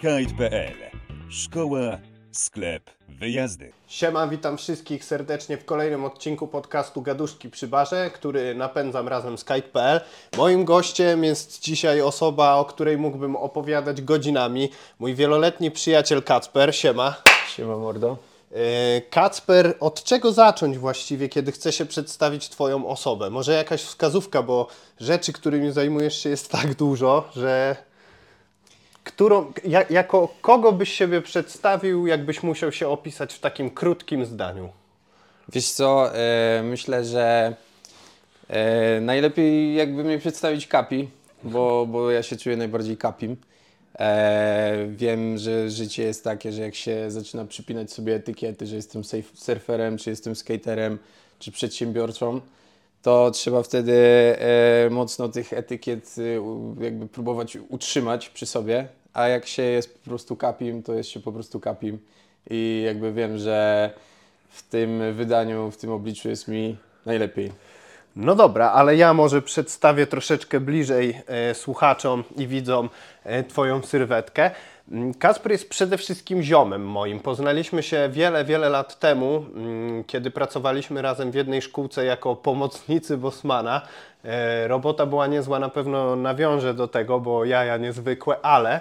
Kite.pl. Szkoła, sklep, wyjazdy. Siema, witam wszystkich serdecznie w kolejnym odcinku podcastu Gaduszki przy barze, który napędzam razem z Kite.pl. Moim gościem jest dzisiaj osoba, o której mógłbym opowiadać godzinami. Mój wieloletni przyjaciel Kacper. Siema. Siema mordo. E, Kacper, od czego zacząć właściwie, kiedy chce się przedstawić Twoją osobę? Może jakaś wskazówka, bo rzeczy, którymi zajmujesz się jest tak dużo, że którą, ja, jako kogo byś siebie przedstawił, jakbyś musiał się opisać w takim krótkim zdaniu? Wiesz co, e, myślę, że e, najlepiej jakby mnie przedstawić kapi, bo, bo ja się czuję najbardziej kapim. E, wiem, że życie jest takie, że jak się zaczyna przypinać sobie etykiety, że jestem surferem, czy jestem skaterem, czy przedsiębiorcą, to trzeba wtedy e, mocno tych etykiet e, jakby próbować utrzymać przy sobie, a jak się jest po prostu kapim, to jest się po prostu kapim i jakby wiem, że w tym wydaniu, w tym obliczu jest mi najlepiej. No dobra, ale ja może przedstawię troszeczkę bliżej e, słuchaczom i widzom e, Twoją sylwetkę. Mm, Kasper jest przede wszystkim ziomem moim. Poznaliśmy się wiele, wiele lat temu, mm, kiedy pracowaliśmy razem w jednej szkółce jako pomocnicy Bosmana. E, robota była niezła, na pewno nawiążę do tego, bo jaja niezwykłe, ale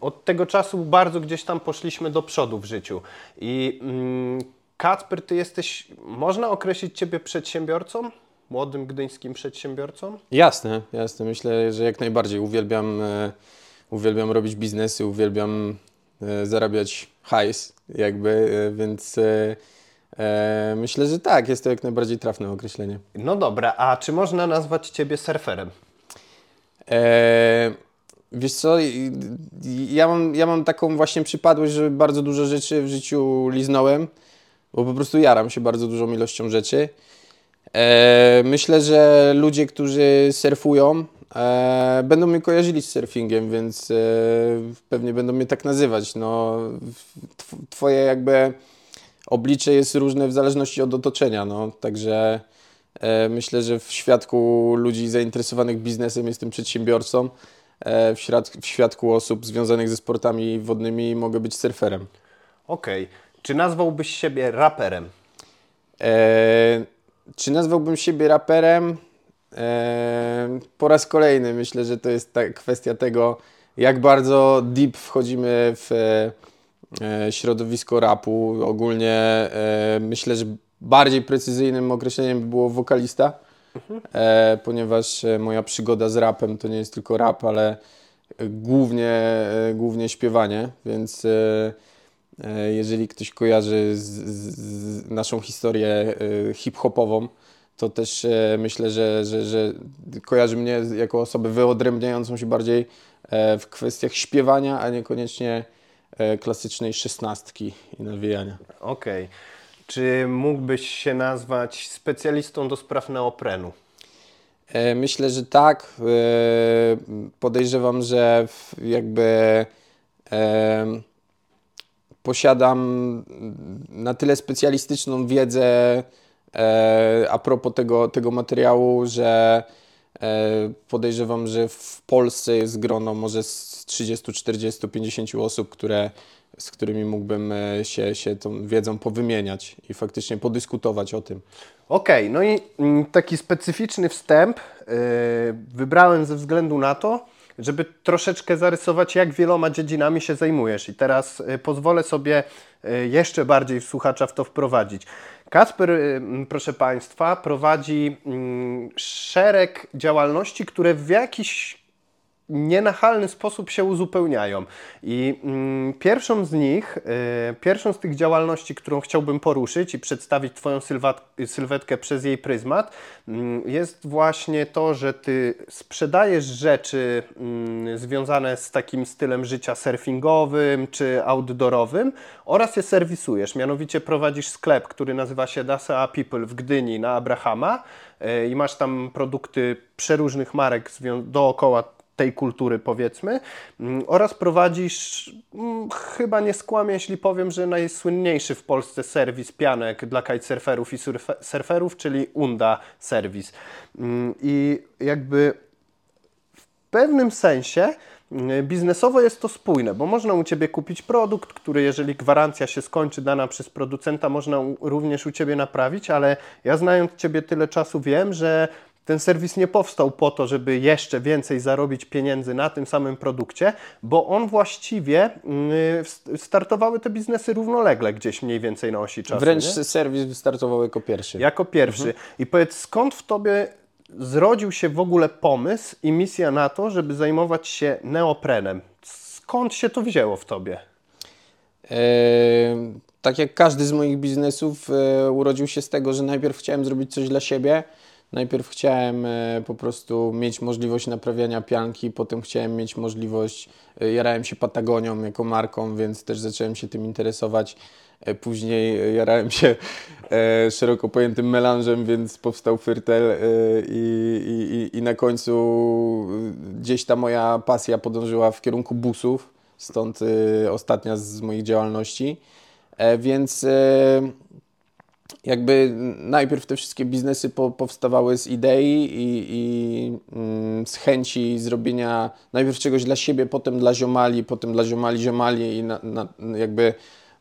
od tego czasu bardzo gdzieś tam poszliśmy do przodu w życiu. I mm, Kacper, ty jesteś, można określić Ciebie przedsiębiorcą? Młodym gdyńskim przedsiębiorcą? Jasne, jasne. Myślę, że jak najbardziej uwielbiam, e, uwielbiam robić biznesy, uwielbiam e, zarabiać hajs, jakby, e, więc e, myślę, że tak, jest to jak najbardziej trafne określenie. No dobra, a czy można nazwać Ciebie surferem? E, wiesz co, ja mam, ja mam taką właśnie przypadłość, że bardzo dużo rzeczy w życiu liznąłem, bo po prostu jaram się bardzo dużą ilością rzeczy. Myślę, że ludzie, którzy surfują, e, będą mnie kojarzyli z surfingiem, więc e, pewnie będą mnie tak nazywać. No, tw- twoje jakby oblicze jest różne w zależności od otoczenia, no, także e, myślę, że w świadku ludzi zainteresowanych biznesem jestem przedsiębiorcą, e, w, świat, w świadku osób związanych ze sportami wodnymi mogę być surferem. Okej. Czy nazwałbyś siebie raperem? E, czy nazwałbym siebie raperem? E, po raz kolejny myślę, że to jest ta kwestia tego, jak bardzo deep wchodzimy w e, środowisko rapu. Ogólnie e, myślę, że bardziej precyzyjnym określeniem by było wokalista, e, ponieważ e, moja przygoda z rapem to nie jest tylko rap, ale głównie, e, głównie śpiewanie, więc e, e, jeżeli ktoś kojarzy z, z, naszą historię e, hip-hopową, to też e, myślę, że, że, że kojarzy mnie jako osobę wyodrębniającą się bardziej e, w kwestiach śpiewania, a niekoniecznie e, klasycznej szesnastki i nawijania. Okej. Czy mógłbyś się nazwać specjalistą do spraw neoprenu? Myślę, że tak. Podejrzewam, że jakby posiadam na tyle specjalistyczną wiedzę e, a propos tego, tego materiału, że e, podejrzewam, że w Polsce jest grono może z 30, 40, 50 osób, które, z którymi mógłbym e, się, się tą wiedzą powymieniać i faktycznie podyskutować o tym. Okej, no i mm, taki specyficzny wstęp yy, wybrałem ze względu na to, żeby troszeczkę zarysować, jak wieloma dziedzinami się zajmujesz. I teraz y, pozwolę sobie jeszcze bardziej słuchacza w to wprowadzić. Kasper, y, proszę Państwa, prowadzi mm, szereg działalności, które w jakiś nienachalny sposób się uzupełniają. I mm, pierwszą z nich, y, pierwszą z tych działalności, którą chciałbym poruszyć i przedstawić Twoją sylwetkę przez jej pryzmat, mm, jest właśnie to, że Ty sprzedajesz rzeczy mm, związane z takim stylem życia surfingowym czy outdoorowym oraz je serwisujesz. Mianowicie prowadzisz sklep, który nazywa się Dasa People w Gdyni na Abrahama y, i masz tam produkty przeróżnych marek dookoła tej kultury, powiedzmy, mm, oraz prowadzisz, mm, chyba nie skłamię, jeśli powiem, że najsłynniejszy w Polsce serwis pianek dla kitesurferów i surfe- surferów, czyli Unda Service. Mm, I jakby w pewnym sensie biznesowo jest to spójne, bo można u Ciebie kupić produkt, który jeżeli gwarancja się skończy dana przez producenta, można również u Ciebie naprawić, ale ja znając Ciebie tyle czasu wiem, że ten serwis nie powstał po to, żeby jeszcze więcej zarobić pieniędzy na tym samym produkcie, bo on właściwie y, startowały te biznesy równolegle gdzieś mniej więcej na osi czasu. Wręcz nie? serwis wystartował jako pierwszy. Jako pierwszy. I powiedz, skąd w Tobie zrodził się w ogóle pomysł i misja na to, żeby zajmować się neoprenem? Skąd się to wzięło w Tobie? Tak jak każdy z moich biznesów e, urodził się z tego, że najpierw chciałem zrobić coś dla siebie, najpierw chciałem e, po prostu mieć możliwość naprawiania pianki, potem chciałem mieć możliwość, e, jarałem się Patagonią jako marką, więc też zacząłem się tym interesować. E, Później jarałem się szeroko pojętym melanżem, więc powstał Fyrtel e, i, i, i- na końcu gdzieś ta moja pasja podążyła w kierunku busów, stąd ostatnia z moich działalności. Więc jakby najpierw te wszystkie biznesy po, powstawały z idei i, i mm, z chęci zrobienia najpierw czegoś dla siebie, potem dla ziomali, potem dla ziomali, ziomali i na, na, jakby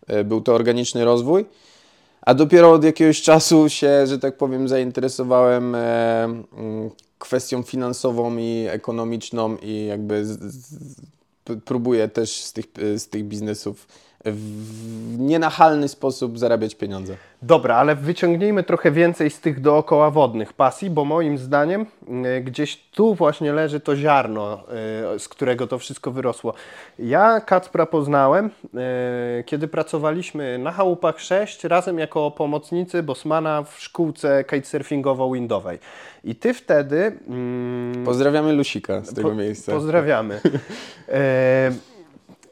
e, był to organiczny rozwój. A dopiero od jakiegoś czasu się, że tak powiem, zainteresowałem e, mm, kwestią finansową i ekonomiczną i jakby z, z, próbuję też z tych, z tych biznesów w nienachalny sposób zarabiać pieniądze. Dobra, ale wyciągnijmy trochę więcej z tych dookoła wodnych pasji, bo moim zdaniem y, gdzieś tu właśnie leży to ziarno, y, z którego to wszystko wyrosło. Ja Kacpra poznałem, y, kiedy pracowaliśmy na Chałupach 6 razem jako pomocnicy Bosmana w szkółce kitesurfingowo-windowej. I ty wtedy... mm, Pozdrawiamy Lusika z tego po- miejsca. Pozdrawiamy.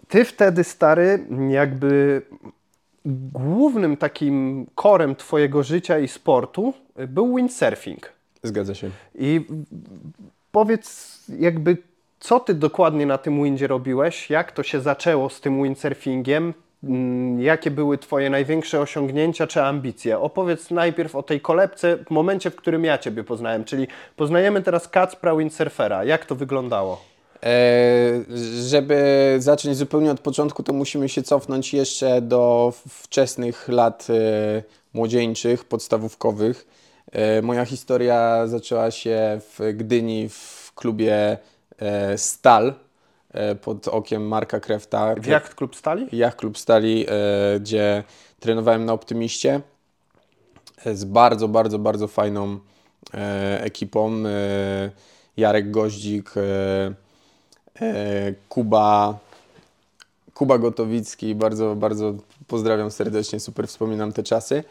Ty wtedy, stary, jakby głównym takim korem twojego życia i sportu był windsurfing. Zgadza się. I powiedz jakby, co ty dokładnie na tym windzie robiłeś? Jak to się zaczęło z tym windsurfingiem? Mm, Jakie były twoje największe osiągnięcia czy ambicje? Opowiedz najpierw o tej kolebce w momencie, w którym ja ciebie poznałem, czyli poznajemy teraz Kacpra windsurfera. Jak to wyglądało? E, żeby zacząć zupełnie od początku, to musimy się cofnąć jeszcze do wczesnych lat e, młodzieńczych, podstawówkowych. E, moja historia zaczęła się w Gdyni w klubie Stal pod okiem Marka Krefta. W Jacht Klub Stali? Jach Klub Stali, gdzie trenowałem na Optymiście z bardzo, bardzo, bardzo fajną ekipą. Jarek Goździk, Kuba, Kuba Gotowicki, bardzo, bardzo pozdrawiam serdecznie, super wspominam te czasy.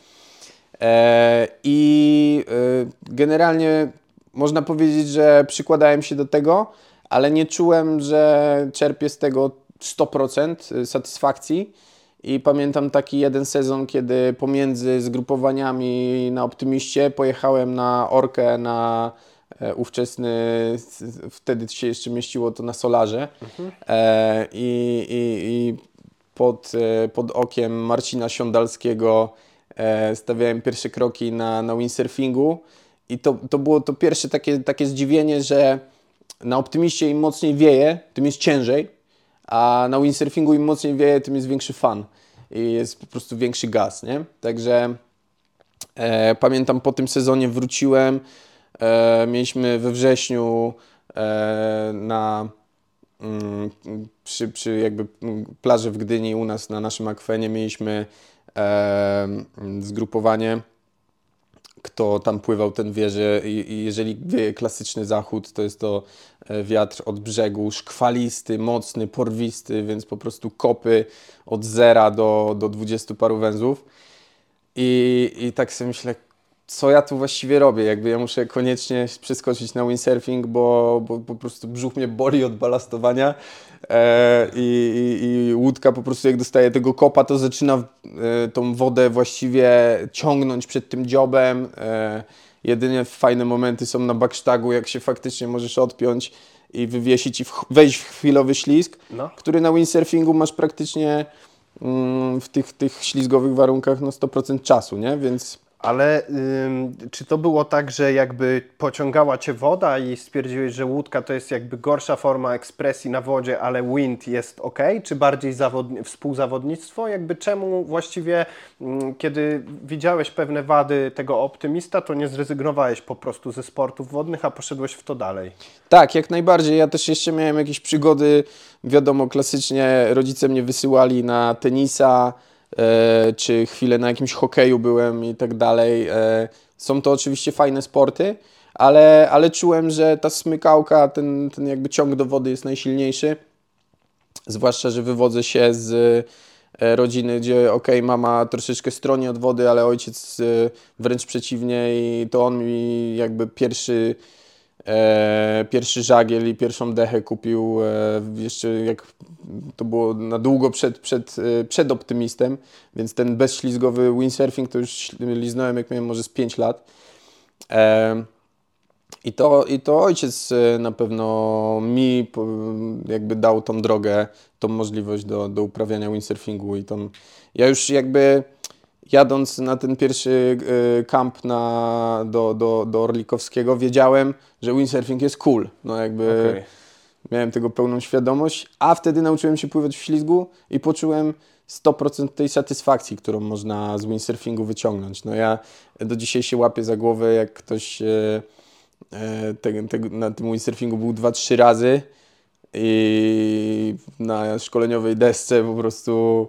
E, I e, generalnie można powiedzieć, że przykładałem się do tego, ale nie czułem, że czerpię z tego 100% satysfakcji. I pamiętam taki jeden sezon, kiedy pomiędzy zgrupowaniami na Optymiście pojechałem na Orkę na e, ówczesny, s- wtedy się jeszcze mieściło to na Solarze. E, i, i, pod, e, pod okiem Marcina Siądalskiego e, stawiałem pierwsze kroki na, na windsurfingu. I to, to było to pierwsze takie, takie zdziwienie, że na Optymiście im mocniej wieje, tym jest ciężej, a na windsurfingu im mocniej wieje, tym jest większy fan i jest po prostu większy gaz, nie? Także e, pamiętam po tym sezonie wróciłem, e, mieliśmy we wrześniu e, na mm, przy, przy jakby mm, plaży w Gdyni u nas na naszym akwenie mieliśmy e, mm, zgrupowanie kto tam pływał, ten wie, że jeżeli wieje klasyczny zachód, to jest to e, wiatr od brzegu, szkwalisty, mocny, porwisty, więc po prostu kopy od zera do, do 20 paru węzłów. I, I tak sobie myślę, co ja tu właściwie robię? Jakby ja muszę koniecznie przeskoczyć na windsurfing, bo, bo po prostu brzuch mnie boli od balastowania e, i, i, łódka po prostu jak dostaje tego kopa, to zaczyna e, tą wodę właściwie ciągnąć przed tym dziobem. E, jedynie fajne momenty są na backstagu, jak się faktycznie możesz odpiąć i wywiesić i w, wejść w chwilowy ślizg, No. który na windsurfingu masz praktycznie mm, w tych, tych ślizgowych warunkach no 100% czasu, nie? Więc Ale ym, czy to było tak, że jakby pociągała cię woda i stwierdziłeś, że łódka to jest jakby gorsza forma ekspresji na wodzie, ale wind jest ok? Czy bardziej zawodni- współzawodnictwo? Jakby czemu właściwie, ym, kiedy widziałeś pewne wady tego optymista, to nie zrezygnowałeś po prostu ze sportów wodnych, a poszedłeś w to dalej? Tak, jak najbardziej. Ja też jeszcze miałem jakieś przygody, wiadomo, klasycznie rodzice mnie wysyłali na tenisa, czy chwilę na jakimś hokeju byłem i tak dalej. E, są to oczywiście fajne sporty, ale, ale czułem, że ta smykałka, ten, ten jakby ciąg do wody jest najsilniejszy. Zwłaszcza, że wywodzę się z e, rodziny, gdzie ok, mama troszeczkę stroni od wody, ale ojciec e, wręcz przeciwnie i to on mi jakby pierwszy E, pierwszy żagiel i pierwszą dechę kupił e, jeszcze jak to było na długo przed, przed, e, przed optymistem, więc ten bezślizgowy windsurfing to już liznąłem jak miałem może z 5 lat. E, i to, I to ojciec e, na pewno mi jakby dał tą drogę, tą możliwość do, do uprawiania windsurfingu i tą, ja już jakby jadąc na ten pierwszy e, kamp na, do, do, do Orlikowskiego wiedziałem, że windsurfing jest cool. No jakby Okej. miałem tego pełną świadomość, a wtedy nauczyłem się pływać w ślizgu i poczułem 100% tej satysfakcji, którą można z windsurfingu wyciągnąć. No ja do dzisiaj się łapię za głowę, jak ktoś e, e, te, te, na tym windsurfingu był 2-3 razy i na szkoleniowej desce po prostu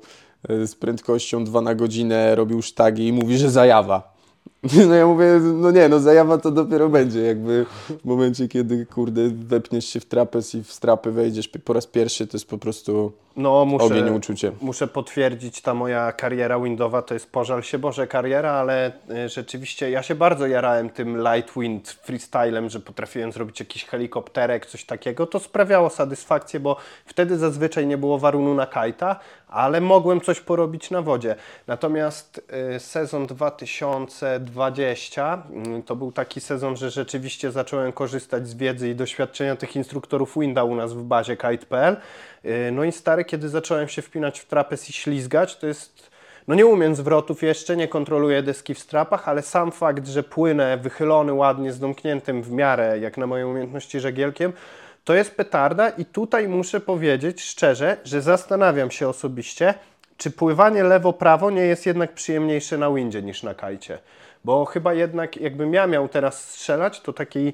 z prędkością 2 na godzinę robił sztagi i mówi, że zajawa. No ja mówię, no nie, no zajawa to dopiero będzie, jakby w momencie, kiedy kurde wepniesz się w trapez i w strapy wejdziesz po raz pierwszy, to jest po prostu No, muszę, ogień uczucie. Muszę potwierdzić, ta moja kariera windowa to jest pożal się Boże kariera, ale y, rzeczywiście ja się bardzo jarałem tym light wind freestylem, że potrafiłem zrobić jakiś helikopterek, coś takiego. To sprawiało satysfakcję, bo wtedy zazwyczaj nie było warunu na kajta, ale mogłem coś porobić na wodzie. Natomiast y, sezon 2020 y, to był taki sezon, że rzeczywiście zacząłem korzystać z wiedzy i doświadczenia tych instruktorów winda u nas w bazie kite.pl. Y, No i stary, kiedy zacząłem się wpinać w trapez i ślizgać, to jest, no nie umiem zwrotów jeszcze, nie kontroluję deski w strapach, ale sam fakt, że płynę wychylony ładnie, z domkniętym w miarę, jak na moje umiejętności żegielkiem, to jest petarda i tutaj muszę powiedzieć szczerze, że zastanawiam się osobiście, czy pływanie lewo-prawo nie jest jednak przyjemniejsze na windzie niż na kajcie. Bo chyba jednak, jakbym ja miał teraz strzelać, to takiej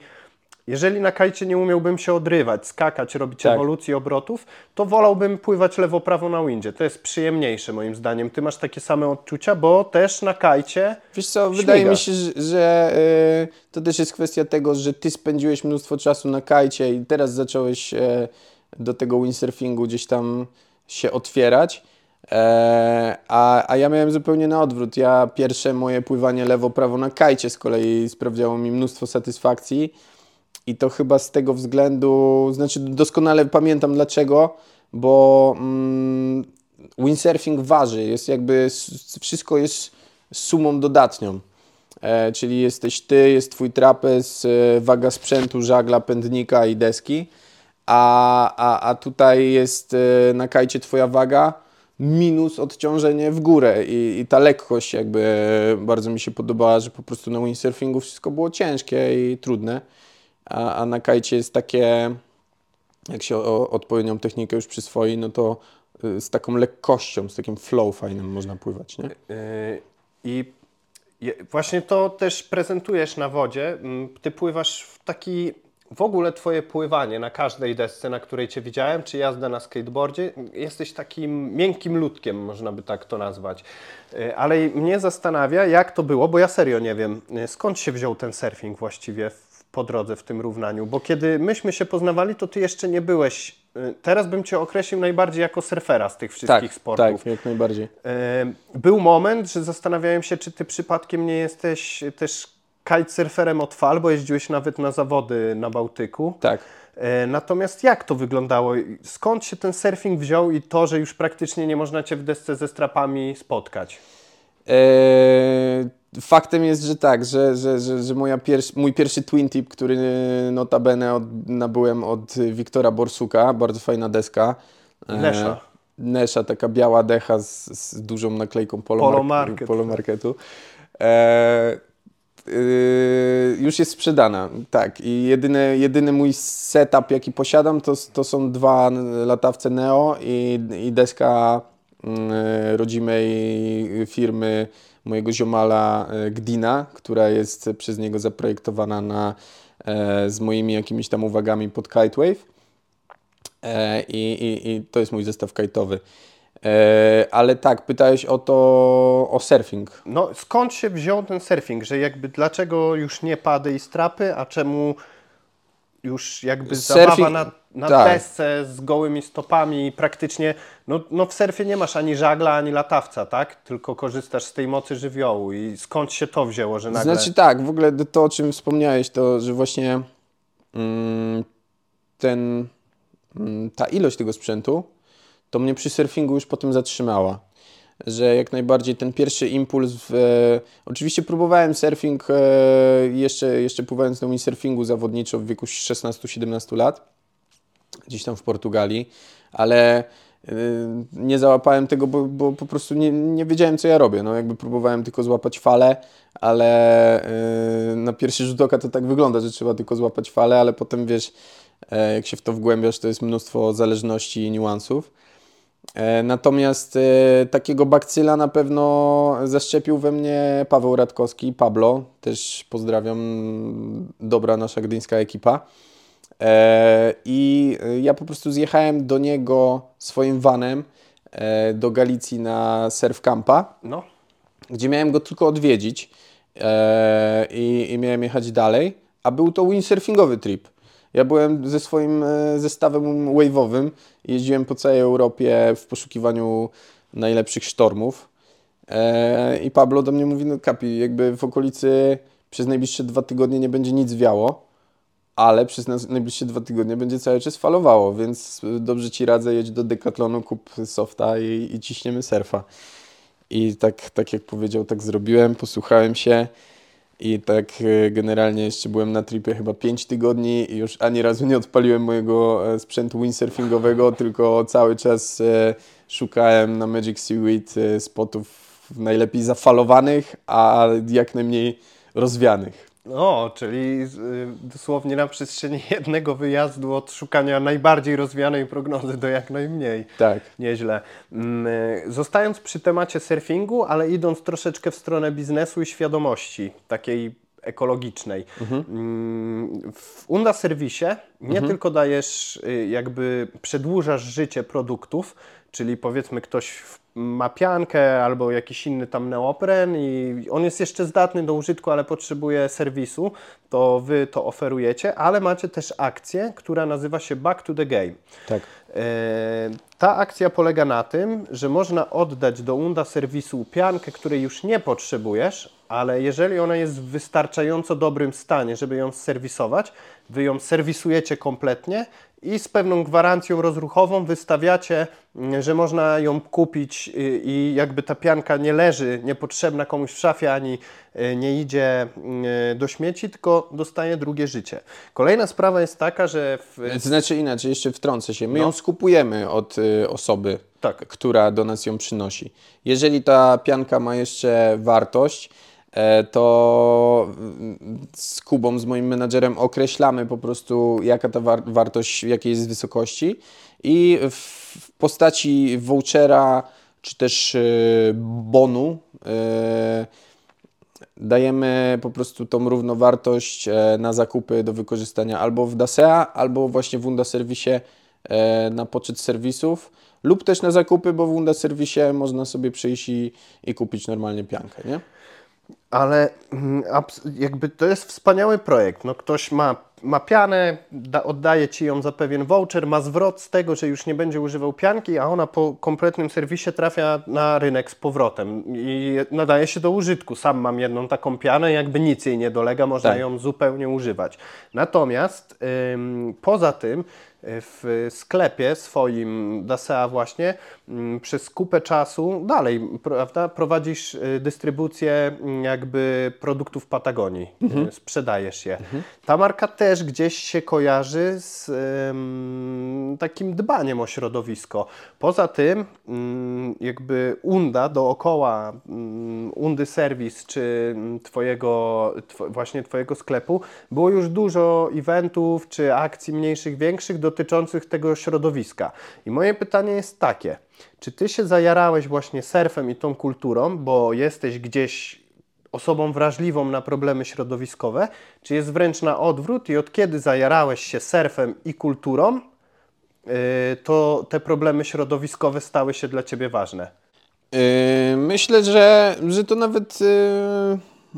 jeżeli na kajcie nie umiałbym się odrywać, skakać, robić Tak. ewolucji obrotów, to wolałbym pływać lewo-prawo na windzie. To jest przyjemniejsze moim zdaniem. Ty masz takie same odczucia, bo też na kajcie Wiesz co, wydaje mi się, że, że y, to też jest kwestia tego, że ty spędziłeś mnóstwo czasu na kajcie i teraz zacząłeś e, do tego windsurfingu gdzieś tam się otwierać. E, a, a ja miałem zupełnie na odwrót. Ja pierwsze moje pływanie lewo-prawo na kajcie z kolei sprawiało mi mnóstwo satysfakcji. I to chyba z tego względu, znaczy doskonale pamiętam dlaczego, bo mm, windsurfing waży, jest jakby, wszystko jest sumą dodatnią. E, czyli jesteś ty, jest twój trapez, e, waga sprzętu, żagla, pędnika i deski, a, a, a tutaj jest e, na kajcie twoja waga minus odciążenie w górę. I, i ta lekkość jakby bardzo mi się podobała, że po prostu na windsurfingu wszystko było ciężkie i trudne, a, a na kajcie jest takie, jak się o, odpowiednią technikę już przyswoi, no to y, z taką lekkością, z takim flow fajnym można pływać, nie? Yy, I je- właśnie to też prezentujesz na wodzie. Mm, Ty pływasz w taki. W ogóle Twoje pływanie na każdej desce, na której Cię widziałem, czy jazda na skateboardzie, jesteś takim miękkim ludkiem, można by tak to nazwać. Ale mnie zastanawia, jak to było, bo ja serio nie wiem, skąd się wziął ten surfing właściwie po drodze w tym równaniu. Bo kiedy myśmy się poznawali, to Ty jeszcze nie byłeś. yy, Teraz bym Cię określił najbardziej jako surfera z tych wszystkich Tak, sportów. tak, jak najbardziej. E, Był moment, że zastanawiałem się, czy ty przypadkiem nie jesteś też kitesurferem od fal, bo jeździłeś nawet na zawody na Bałtyku. Tak. E, Natomiast jak to wyglądało? Skąd się ten surfing wziął i to, że już praktycznie nie można cię w desce ze strapami spotkać? Eee, faktem jest, że tak, że, że, że, że moja piers- mój pierwszy twin tip, który notabene od, nabyłem od Wiktora Borsuka, bardzo fajna deska. Eee, Nesza. Nesza, taka biała decha z, z dużą naklejką Polo, Polo Mark- Market, Polo. Marketu. E, y, już jest sprzedana, tak. I jedyny, jedyny mój setup, jaki posiadam, to, to są dwa latawce Neo i, i deska rodzimej firmy mojego ziomala e, Gdina, która jest przez niego zaprojektowana na, e, z moimi jakimiś tam uwagami pod Kitewave. E, I, i, I to jest mój zestaw kajtowy. E, ale tak, pytałeś o to, o surfing. No skąd się wziął ten surfing, że jakby dlaczego już nie pady i strapy, a czemu już jakby Surfing- zabawa na, na tak. desce z gołymi stopami praktycznie, no, no w surfie nie masz ani żagla, ani latawca, tak? Tylko korzystasz z tej mocy żywiołu i skąd się to wzięło, że nagle... Znaczy tak, w ogóle to, o czym wspomniałeś, to, że właśnie mm, ten, mm, ta ilość tego sprzętu, to mnie przy surfingu już potem zatrzymała. Że jak najbardziej ten pierwszy impuls, w, e, oczywiście próbowałem surfing, e, jeszcze, jeszcze pływając na windsurfingu zawodniczo w wieku 16-17 lat, gdzieś tam w Portugalii, ale y, nie załapałem tego, bo, bo po prostu nie, nie wiedziałem, co ja robię. No, jakby próbowałem tylko złapać falę, ale y, na pierwszy rzut oka to tak wygląda, że trzeba tylko złapać falę, ale potem wiesz, e, jak się w to wgłębiasz, to jest mnóstwo zależności i niuansów. E, Natomiast e, takiego bakcyla na pewno zaszczepił we mnie Paweł Radkowski, Pablo, też pozdrawiam, dobra nasza gdyńska ekipa. E, I ja po prostu zjechałem do niego swoim vanem do Galicji na surf campa, No, gdzie miałem go tylko odwiedzić i, i miałem jechać dalej, a był to windsurfingowy trip. Ja byłem ze swoim e, zestawem wave'owym, jeździłem po całej Europie w poszukiwaniu najlepszych sztormów. E, i Pablo do mnie mówi, no Kapi, jakby w okolicy przez najbliższe dwa tygodnie nie będzie nic wiało, ale przez najbliższe dwa tygodnie będzie cały czas falowało, więc dobrze Ci radzę, jedź do Decathlonu, kup softa i, i ciśniemy surfa. I tak, tak jak powiedział, tak zrobiłem, posłuchałem się i tak e, generalnie jeszcze byłem na tripie chyba 5 tygodni i już ani razu nie odpaliłem mojego e, sprzętu windsurfingowego, tylko cały czas e, szukałem na Magic Seaweed spotów najlepiej zafalowanych, a jak najmniej rozwianych. No, czyli y, dosłownie na przestrzeni jednego wyjazdu od szukania najbardziej rozwianej prognozy do jak najmniej. Tak. Nieźle. Mm, y, Zostając przy temacie surfingu, ale idąc troszeczkę w stronę biznesu i świadomości takiej ekologicznej. Mm, W Unda Serwisie nie tylko dajesz, y, jakby przedłużasz życie produktów, czyli powiedzmy ktoś w- ma piankę albo jakiś inny tam neopren i on jest jeszcze zdatny do użytku, ale potrzebuje serwisu, to wy to oferujecie, ale macie też akcję, która nazywa się Back to the Game. Tak. E, Ta akcja polega na tym, że można oddać do unda serwisu piankę, której już nie potrzebujesz, ale jeżeli ona jest w wystarczająco dobrym stanie, żeby ją serwisować, wy ją serwisujecie kompletnie i z pewną gwarancją rozruchową wystawiacie, mm, że można ją kupić i jakby ta pianka nie leży niepotrzebna komuś w szafie ani y, nie idzie y, do śmieci, tylko dostaje drugie życie. Kolejna sprawa jest taka, że w, Znaczy inaczej, jeszcze wtrącę się. My No. ją skupujemy od y, osoby, Tak. która do nas ją przynosi. Jeżeli ta pianka ma jeszcze wartość, e, to mm, z Kubą, z moim menadżerem określamy po prostu, jaka ta war- wartość, jakiej jest wysokości i w, w postaci vouchera czy też y, bonu y, dajemy po prostu tą równowartość e, na zakupy do wykorzystania albo w Dasea, albo właśnie w Unda Serwisie e, na poczet serwisów, lub też na zakupy, bo w Unda Serwisie można sobie przyjść i, i kupić normalnie piankę, nie? Ale mm, jakby to jest wspaniały projekt. No, ktoś ma, ma pianę, da, oddaje ci ją za pewien voucher, ma zwrot z tego, że już nie będzie używał pianki, a ona po kompletnym serwisie trafia na rynek z powrotem i nadaje się do użytku. Sam mam jedną taką pianę, jakby nic jej nie dolega, można Tak. ją zupełnie używać. Natomiast ym, poza tym y, w sklepie swoim Dasea właśnie przez kupę czasu dalej, prawda, prowadzisz y, dystrybucję mm, jakby produktów Patagonii, e, sprzedajesz je. Ta marka też gdzieś się kojarzy z takim dbaniem o środowisko. Poza tym mm, jakby Unda dookoła mm, Undy Service czy mm, twojego, two, właśnie twojego sklepu było już dużo eventów czy akcji mniejszych, większych dotyczących tego środowiska. I moje pytanie jest takie, czy ty się zajarałeś właśnie surfem i tą kulturą, bo jesteś gdzieś osobą wrażliwą na problemy środowiskowe, czy jest wręcz na odwrót i od kiedy zajarałeś się surfem i kulturą, yy, to te problemy środowiskowe stały się dla ciebie ważne? Yy, myślę, że, że to nawet yy,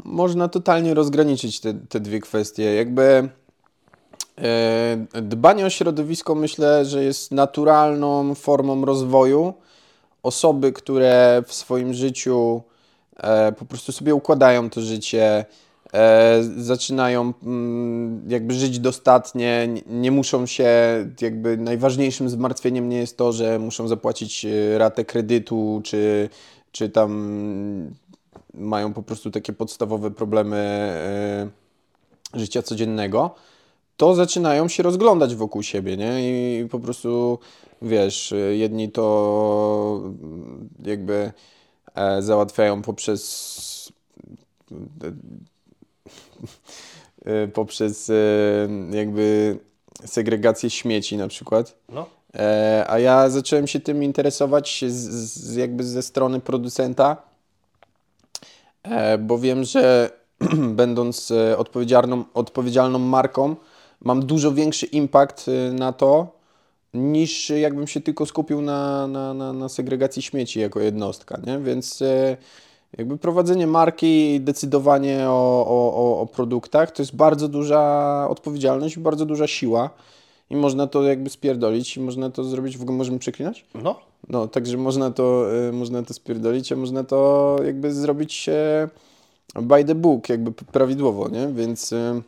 można totalnie rozgraniczyć te, te dwie kwestie. Jakby dbanie o środowisko myślę, że jest naturalną formą rozwoju osoby, które w swoim życiu po prostu sobie układają to życie, e, zaczynają mm, jakby żyć dostatnie, nie- muszą się, jakby najważniejszym zmartwieniem nie jest to, że muszą zapłacić e, ratę kredytu, czy, czy tam mają po prostu takie podstawowe problemy e, życia codziennego, to zaczynają się rozglądać wokół siebie, nie? I po prostu, wiesz, jedni to mm, jakby e, załatwiają poprzez e, poprzez e, jakby segregację śmieci na przykład. No. E, a ja zacząłem się tym interesować z, z, jakby ze strony producenta, e, bo wiem, że będąc e, odpowiedzialną, odpowiedzialną marką, mam dużo większy impact e, na to, niż jakbym się tylko skupił na, na, na, na segregacji śmieci jako jednostka, nie? Więc e, jakby prowadzenie marki i decydowanie o, o, o, produktach to jest bardzo duża odpowiedzialność i bardzo duża siła i można to jakby spierdolić i można to zrobić, w ogóle możemy przeklinać? No, No, także można to, y, można to spierdolić, a można to jakby zrobić e, by the book, jakby prawidłowo, nie? Więc y,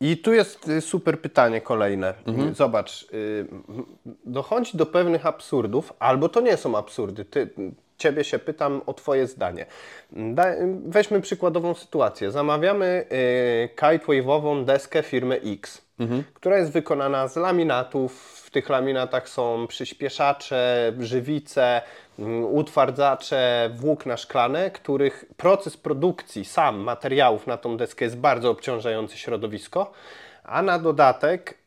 I tu jest y, super pytanie kolejne. Zobacz, y, dochodzi do pewnych absurdów, albo to nie są absurdy. Ty, ciebie się pytam o Twoje zdanie. Da, weźmy przykładową sytuację. Zamawiamy y, kitewave'ową deskę firmy X, która jest wykonana z laminatów. W tych laminatach są przyspieszacze, żywice, utwardzacze, włókna szklane, których proces produkcji sam materiałów na tą deskę jest bardzo obciążający środowisko. A na dodatek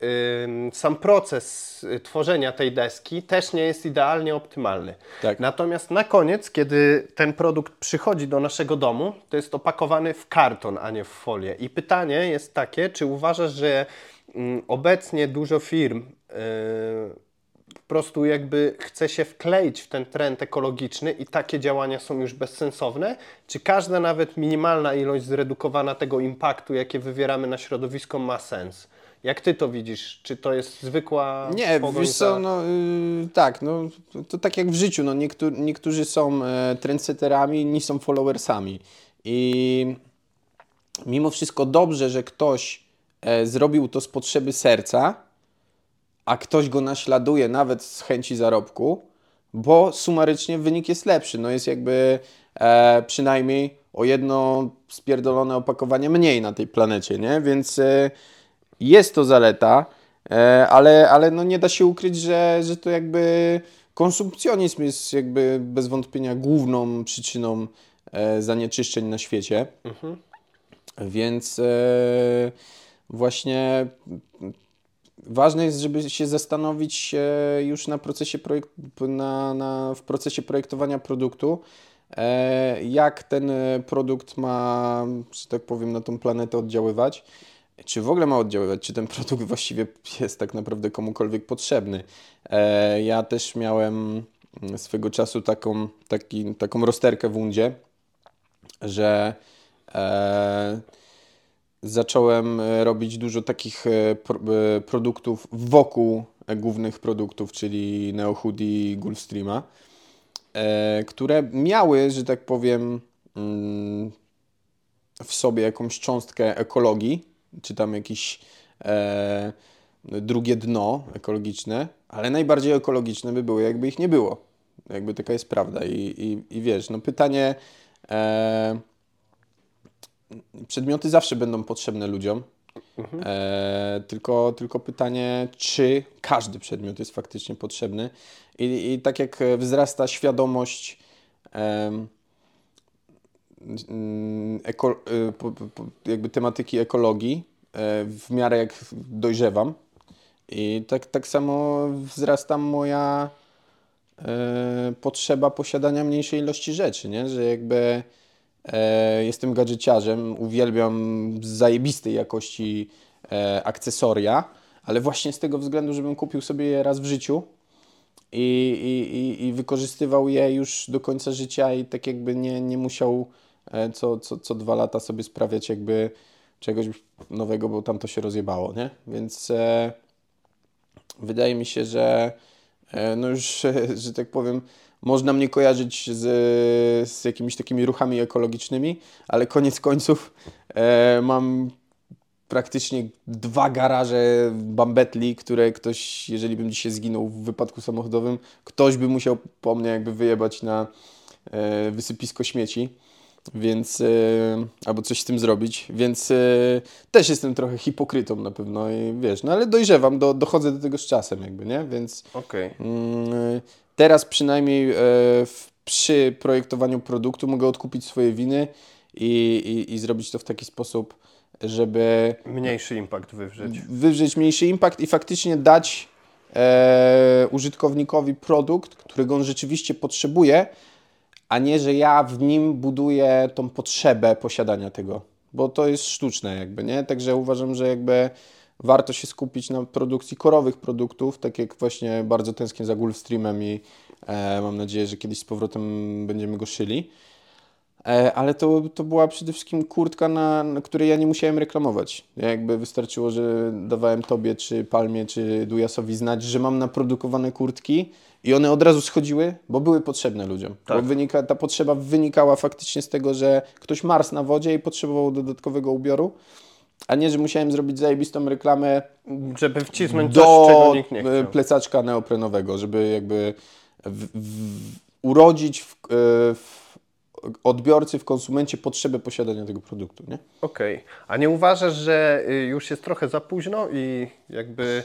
sam proces y, tworzenia tej deski też nie jest idealnie optymalny. Tak. Natomiast na koniec, kiedy ten produkt przychodzi do naszego domu, to jest opakowany w karton, a nie w folię. I pytanie jest takie, czy uważasz, że mm, obecnie dużo firm po prostu jakby chce się wkleić w ten trend ekologiczny i takie działania są już bezsensowne? Czy każda nawet minimalna ilość zredukowana tego impaktu, jakie wywieramy na środowisko ma sens? Jak ty to widzisz? Czy to jest zwykła nie, pogoń wiesz co, no y, tak, no to, to tak jak w życiu, no niektó niektórzy są e, trendsetterami, inni są followersami i mimo wszystko dobrze, że ktoś e, zrobił to z potrzeby serca, a ktoś go naśladuje nawet z chęci zarobku, bo sumarycznie wynik jest lepszy. No jest jakby e, przynajmniej o jedno spierdolone opakowanie mniej na tej planecie, nie? Więc e, jest to zaleta, e, ale, ale no nie da się ukryć, że, że to jakby konsumpcjonizm jest jakby bez wątpienia główną przyczyną e, zanieczyszczeń na świecie. Więc e, właśnie ważne jest, żeby się zastanowić e, już na procesie projekt, na, na, w procesie projektowania produktu, e, jak ten e, produkt ma, że tak powiem, na tą planetę oddziaływać. Czy w ogóle ma oddziaływać? Czy ten produkt właściwie jest tak naprawdę komukolwiek potrzebny? Ja też miałem mm, swego czasu taką, taki, taką rozterkę w Undzie, że e, zacząłem e, robić dużo takich e, e, produktów wokół głównych produktów, czyli Neo Hoodie i Gulfstreama, które miały, że tak powiem, mm, w sobie jakąś cząstkę ekologii, czy tam jakieś e, drugie dno ekologiczne, ale najbardziej ekologiczne by były, jakby ich nie było. Jakby taka jest prawda. I, i, i wiesz, no pytanie, przedmioty zawsze będą potrzebne ludziom. E, tylko, tylko pytanie, czy każdy przedmiot jest faktycznie potrzebny. I, i tak jak wzrasta świadomość mm, eko, y, po, po, jakby tematyki ekologii, e, w miarę jak dojrzewam. I tak, tak samo wzrasta moja e, potrzeba posiadania mniejszej ilości rzeczy, nie? Że jakby e, jestem gadżeciarzem, uwielbiam zajebistej jakości e, akcesoria, ale właśnie z tego względu, żebym kupił sobie je raz w życiu i, i, i, i wykorzystywał je już do końca życia i tak jakby nie, nie musiał e, co, co, co dwa lata sobie sprawiać jakby czegoś nowego, bo tam to się rozjebało, nie? Więc e, wydaje mi się, że e, no już, że tak powiem, można mnie kojarzyć z, z jakimiś takimi ruchami ekologicznymi, ale koniec końców e, mam praktycznie dwa garaże Bambetli, które ktoś, jeżeli bym dzisiaj zginął w wypadku samochodowym, ktoś by musiał po mnie jakby wyjebać na e, wysypisko śmieci, więc e, albo coś z tym zrobić, więc e, też jestem trochę hipokrytą na pewno i wiesz, no ale dojrzewam, do, dochodzę do tego z czasem jakby, nie? Więc Okej. Mm, Teraz przynajmniej e, w, przy projektowaniu produktu mogę odkupić swoje winy i, i, i zrobić to w taki sposób, żeby Mniejszy impact wywrzeć. wywrzeć mniejszy impact i faktycznie dać e, użytkownikowi produkt, którego on rzeczywiście potrzebuje, a nie, że ja w nim buduję tą potrzebę posiadania tego, bo to jest sztuczne jakby, nie? Także uważam, że jakby warto się skupić na produkcji korowych produktów, tak jak właśnie bardzo tęsknię za Gulfstreamem i e, mam nadzieję, że kiedyś z powrotem będziemy go szyli. E, ale to, to była przede wszystkim kurtka, na, na której ja nie musiałem reklamować. Ja jakby wystarczyło, że dawałem Tobie, czy Palmie, czy Dujasowi znać, że mam naprodukowane kurtki i one od razu schodziły, bo były potrzebne ludziom. Tak. Wynika, ta potrzeba wynikała faktycznie z tego, że ktoś marsł na wodzie i potrzebował dodatkowego ubioru, a nie, że musiałem zrobić zajebistą reklamę Żeby wcisnąć coś, do czego nikt nie e, chciał. plecaczka neoprenowego, żeby jakby w, w, urodzić w, e, w odbiorcy, w konsumencie potrzebę posiadania tego produktu, nie? Okej. A nie uważasz, że y, już jest trochę za późno i jakby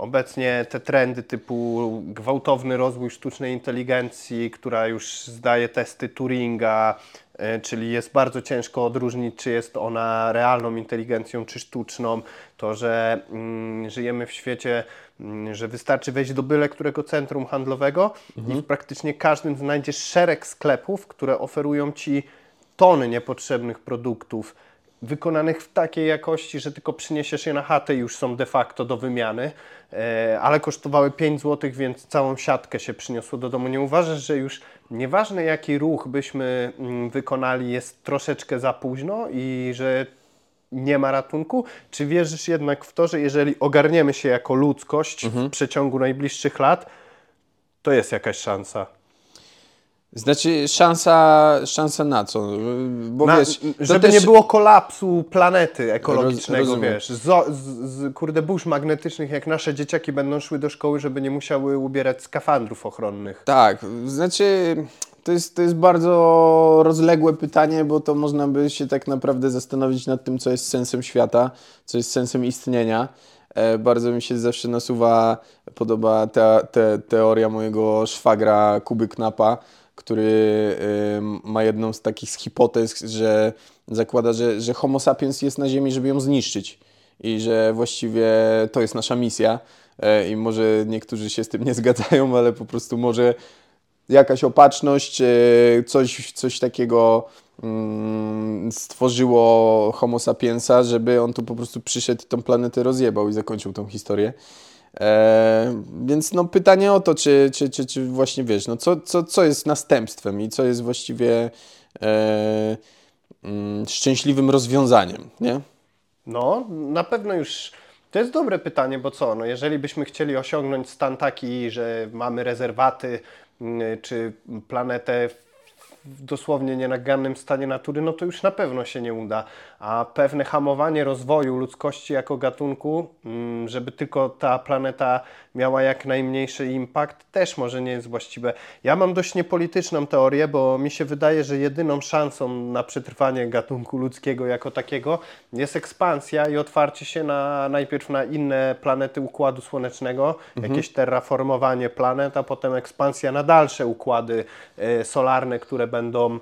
obecnie te trendy typu gwałtowny rozwój sztucznej inteligencji, która już zdaje testy Turinga, y, czyli jest bardzo ciężko odróżnić, czy jest ona realną inteligencją, czy sztuczną, to, że mm, żyjemy w świecie, mm, że wystarczy wejść do byle którego centrum handlowego i w praktycznie każdym znajdziesz szereg sklepów, które oferują Ci tony niepotrzebnych produktów wykonanych w takiej jakości, że tylko przyniesiesz je na chatę i już są de facto do wymiany, e, ale kosztowały 5 zł, więc całą siatkę się przyniosło do domu. Nie uważasz, że już nieważne jaki ruch byśmy mm, wykonali, jest troszeczkę za późno i że nie ma ratunku? Czy wierzysz jednak w to, że jeżeli ogarniemy się jako ludzkość w przeciągu najbliższych lat, to jest jakaś szansa? Znaczy szansa, szansa na co? Bo Na, wiesz, żeby też- nie było kolapsu planety ekologicznego, Roz- wiesz, z, z, kurde burz magnetycznych, jak nasze dzieciaki będą szły do szkoły, żeby nie musiały ubierać skafandrów ochronnych. Tak, znaczy to jest, to jest bardzo rozległe pytanie, bo to można by się tak naprawdę zastanowić nad tym, co jest sensem świata, co jest sensem istnienia. E, bardzo mi się zawsze nasuwa, podoba te, teoria mojego szwagra Kuby Knapa, który ma jedną z takich hipotez, że zakłada, że, że Homo sapiens jest na Ziemi, żeby ją zniszczyć i że właściwie to jest nasza misja. E, I może niektórzy się z tym nie zgadzają, ale po prostu może jakaś opatrzność, e, coś, coś takiego mm, stworzyło Homo sapiensa, żeby on tu po prostu przyszedł i tą planetę rozjebał i zakończył tą historię. E, więc no pytanie o to, czy, czy, czy, czy właśnie wiesz, no co, co, co jest następstwem i co jest właściwie e, mm, szczęśliwym rozwiązaniem, nie? No, na pewno już to jest dobre pytanie, bo co, no jeżeli byśmy chcieli osiągnąć stan taki, że mamy rezerwaty, mm, czy planetę w dosłownie nienagannym stanie natury, no to już na pewno się nie uda. A pewne hamowanie rozwoju ludzkości jako gatunku, mm, żeby tylko ta planeta miała jak najmniejszy impact, też może nie jest właściwe. Ja mam dość niepolityczną teorię, bo mi się wydaje, że jedyną szansą na przetrwanie gatunku ludzkiego jako takiego jest ekspansja i otwarcie się na najpierw na inne planety Układu Słonecznego, jakieś terraformowanie planet, a potem ekspansja na dalsze układy e, solarne, które będą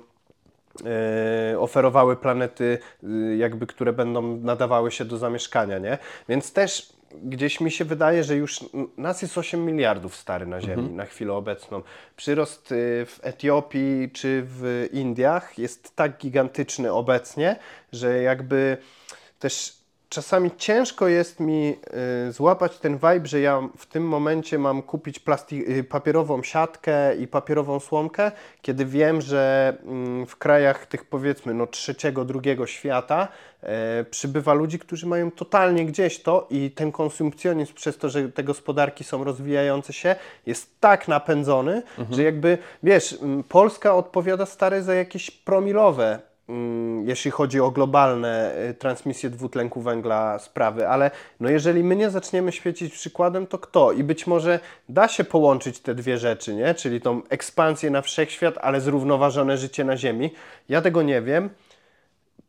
e, oferowały planety, y, jakby, które będą nadawały się do zamieszkania, nie? Więc też gdzieś mi się wydaje, że już nas jest 8 miliardów stary na Ziemi na chwilę obecną. Przyrost y, w Etiopii czy w Indiach jest tak gigantyczny obecnie, że jakby też czasami ciężko jest mi y, złapać ten vibe, że ja w tym momencie mam kupić plasti- y, papierową siatkę i papierową słomkę, kiedy wiem, że mm, w krajach tych powiedzmy no, trzeciego, drugiego świata e, przybywa ludzi, którzy mają totalnie gdzieś to i ten konsumpcjonizm przez to, że te gospodarki są rozwijające się, jest tak napędzony, że jakby, wiesz, Polska odpowiada stary za jakieś promilowe jeśli chodzi o globalne y, transmisje dwutlenku węgla sprawy, ale no jeżeli my nie zaczniemy świecić przykładem, to kto? I być może da się połączyć te dwie rzeczy, nie? Czyli tą ekspansję na wszechświat, ale zrównoważone życie na Ziemi. Ja tego nie wiem.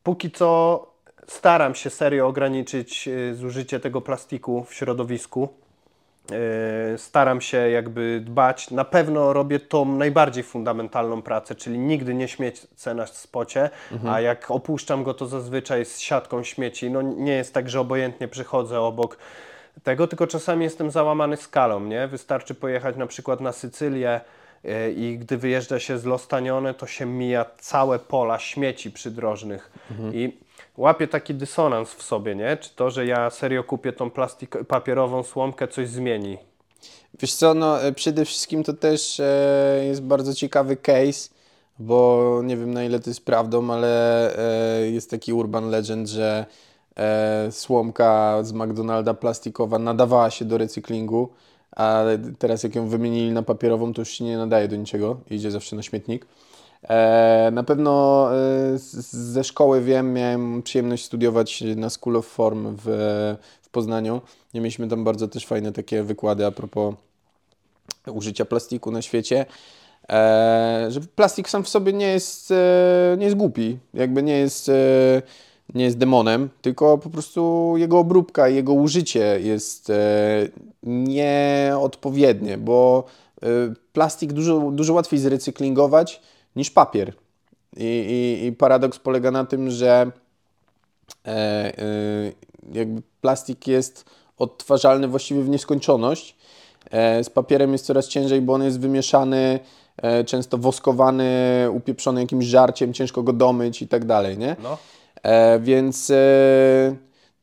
Póki co staram się serio ograniczyć y, zużycie tego plastiku w środowisku. Yy, staram się jakby dbać. Na pewno robię tą najbardziej fundamentalną pracę, czyli nigdy nie śmiecę na spocie, a jak opuszczam go, to zazwyczaj z siatką śmieci. No nie jest tak, że obojętnie przychodzę obok tego, tylko czasami jestem załamany skalą, nie? Wystarczy pojechać na przykład na Sycylię yy, i gdy wyjeżdża się z Lostanione, to się mija całe pola śmieci przydrożnych i łapię taki dysonans w sobie, nie? Czy to, że ja serio kupię tą plastik papierową słomkę, coś zmieni? Wiesz co, no e, przede wszystkim to też e, jest bardzo ciekawy case, bo nie wiem na ile to jest prawdą, ale e, jest taki urban legend, że e, słomka z McDonalda plastikowa nadawała się do recyklingu, a teraz jak ją wymienili na papierową, to już się nie nadaje do niczego, idzie zawsze na śmietnik. E, na pewno e, ze szkoły wiem, miałem przyjemność studiować na School of Form w, w Poznaniu. I mieliśmy tam bardzo też fajne takie wykłady a propos użycia plastiku na świecie. E, że plastik sam w sobie nie jest, nie jest głupi, jakby nie jest, nie jest demonem, tylko po prostu jego obróbka i jego użycie jest nieodpowiednie, bo plastik dużo, dużo łatwiej zrecyklingować niż papier. I, i, I paradoks polega na tym, że e, e, jakby plastik jest odtwarzalny właściwie w nieskończoność. E, z papierem jest coraz ciężej, bo on jest wymieszany, e, często woskowany, upieprzony jakimś żarciem, ciężko go domyć i tak dalej, nie? No. E, więc e,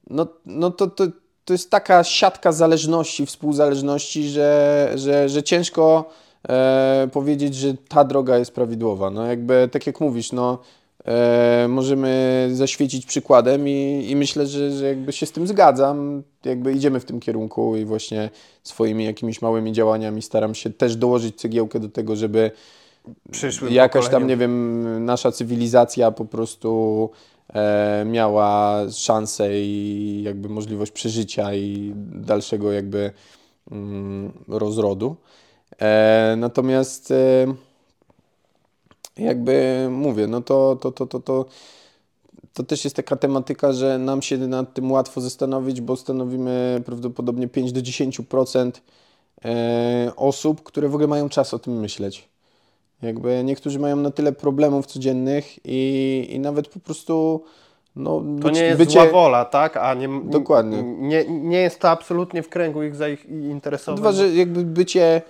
no, no to, to, to jest taka siatka zależności, współzależności, że, że, że ciężko e, powiedzieć, że ta droga jest prawidłowa. No jakby, tak jak mówisz, no e, możemy zaświecić przykładem i, i myślę, że, że jakby się z tym zgadzam. Jakby idziemy w tym kierunku i właśnie swoimi jakimiś małymi działaniami staram się też dołożyć cegiełkę do tego, żeby Przyszłym jakaś tam, pokoleniom. nie wiem, nasza cywilizacja po prostu e, miała szansę i jakby możliwość przeżycia i dalszego jakby mm, rozrodu. E, natomiast e, jakby mówię, no to, to, to, to, to, to też jest taka tematyka, że nam się nad tym łatwo zastanowić, bo stanowimy prawdopodobnie 5 do 10% e, osób, które w ogóle mają czas o tym myśleć. Jakby niektórzy mają na tyle problemów codziennych i, i nawet po prostu no, To być- nie jest bycie, zła wola, tak? A nie, Dokładnie. Nie, nie jest to absolutnie w kręgu ich zainteresowań. Dwa, że jakby bycie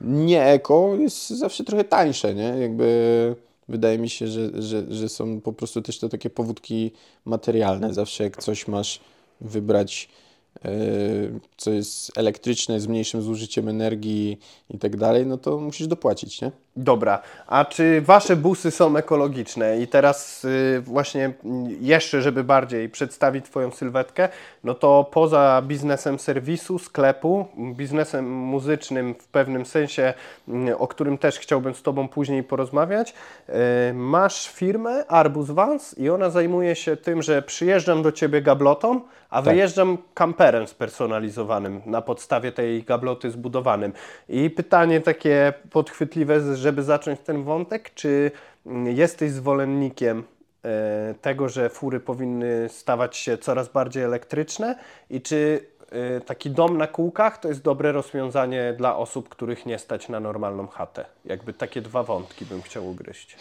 nie eko jest zawsze trochę tańsze, nie? Jakby wydaje mi się, że, że, że są po prostu też to takie powódki materialne. Zawsze jak coś masz wybrać, e, co jest elektryczne, z mniejszym zużyciem energii i tak dalej, no to musisz dopłacić, nie? Dobra, a czy wasze busy są ekologiczne? I teraz y, właśnie jeszcze, żeby bardziej przedstawić Twoją sylwetkę, no to poza biznesem serwisu, sklepu, biznesem muzycznym w pewnym sensie, mm, o którym też chciałbym z Tobą później porozmawiać, y, masz firmę Arbus Vans i ona zajmuje się tym, że przyjeżdżam do Ciebie gablotą, a wyjeżdżam kamperem spersonalizowanym na podstawie tej gabloty zbudowanym. I pytanie takie podchwytliwe, żeby zacząć ten wątek, czy jesteś zwolennikiem e, tego, że fury powinny stawać się coraz bardziej elektryczne i czy e, taki dom na kółkach to jest dobre rozwiązanie dla osób, których nie stać na normalną chatę? Jakby takie dwa wątki bym chciał ugryźć.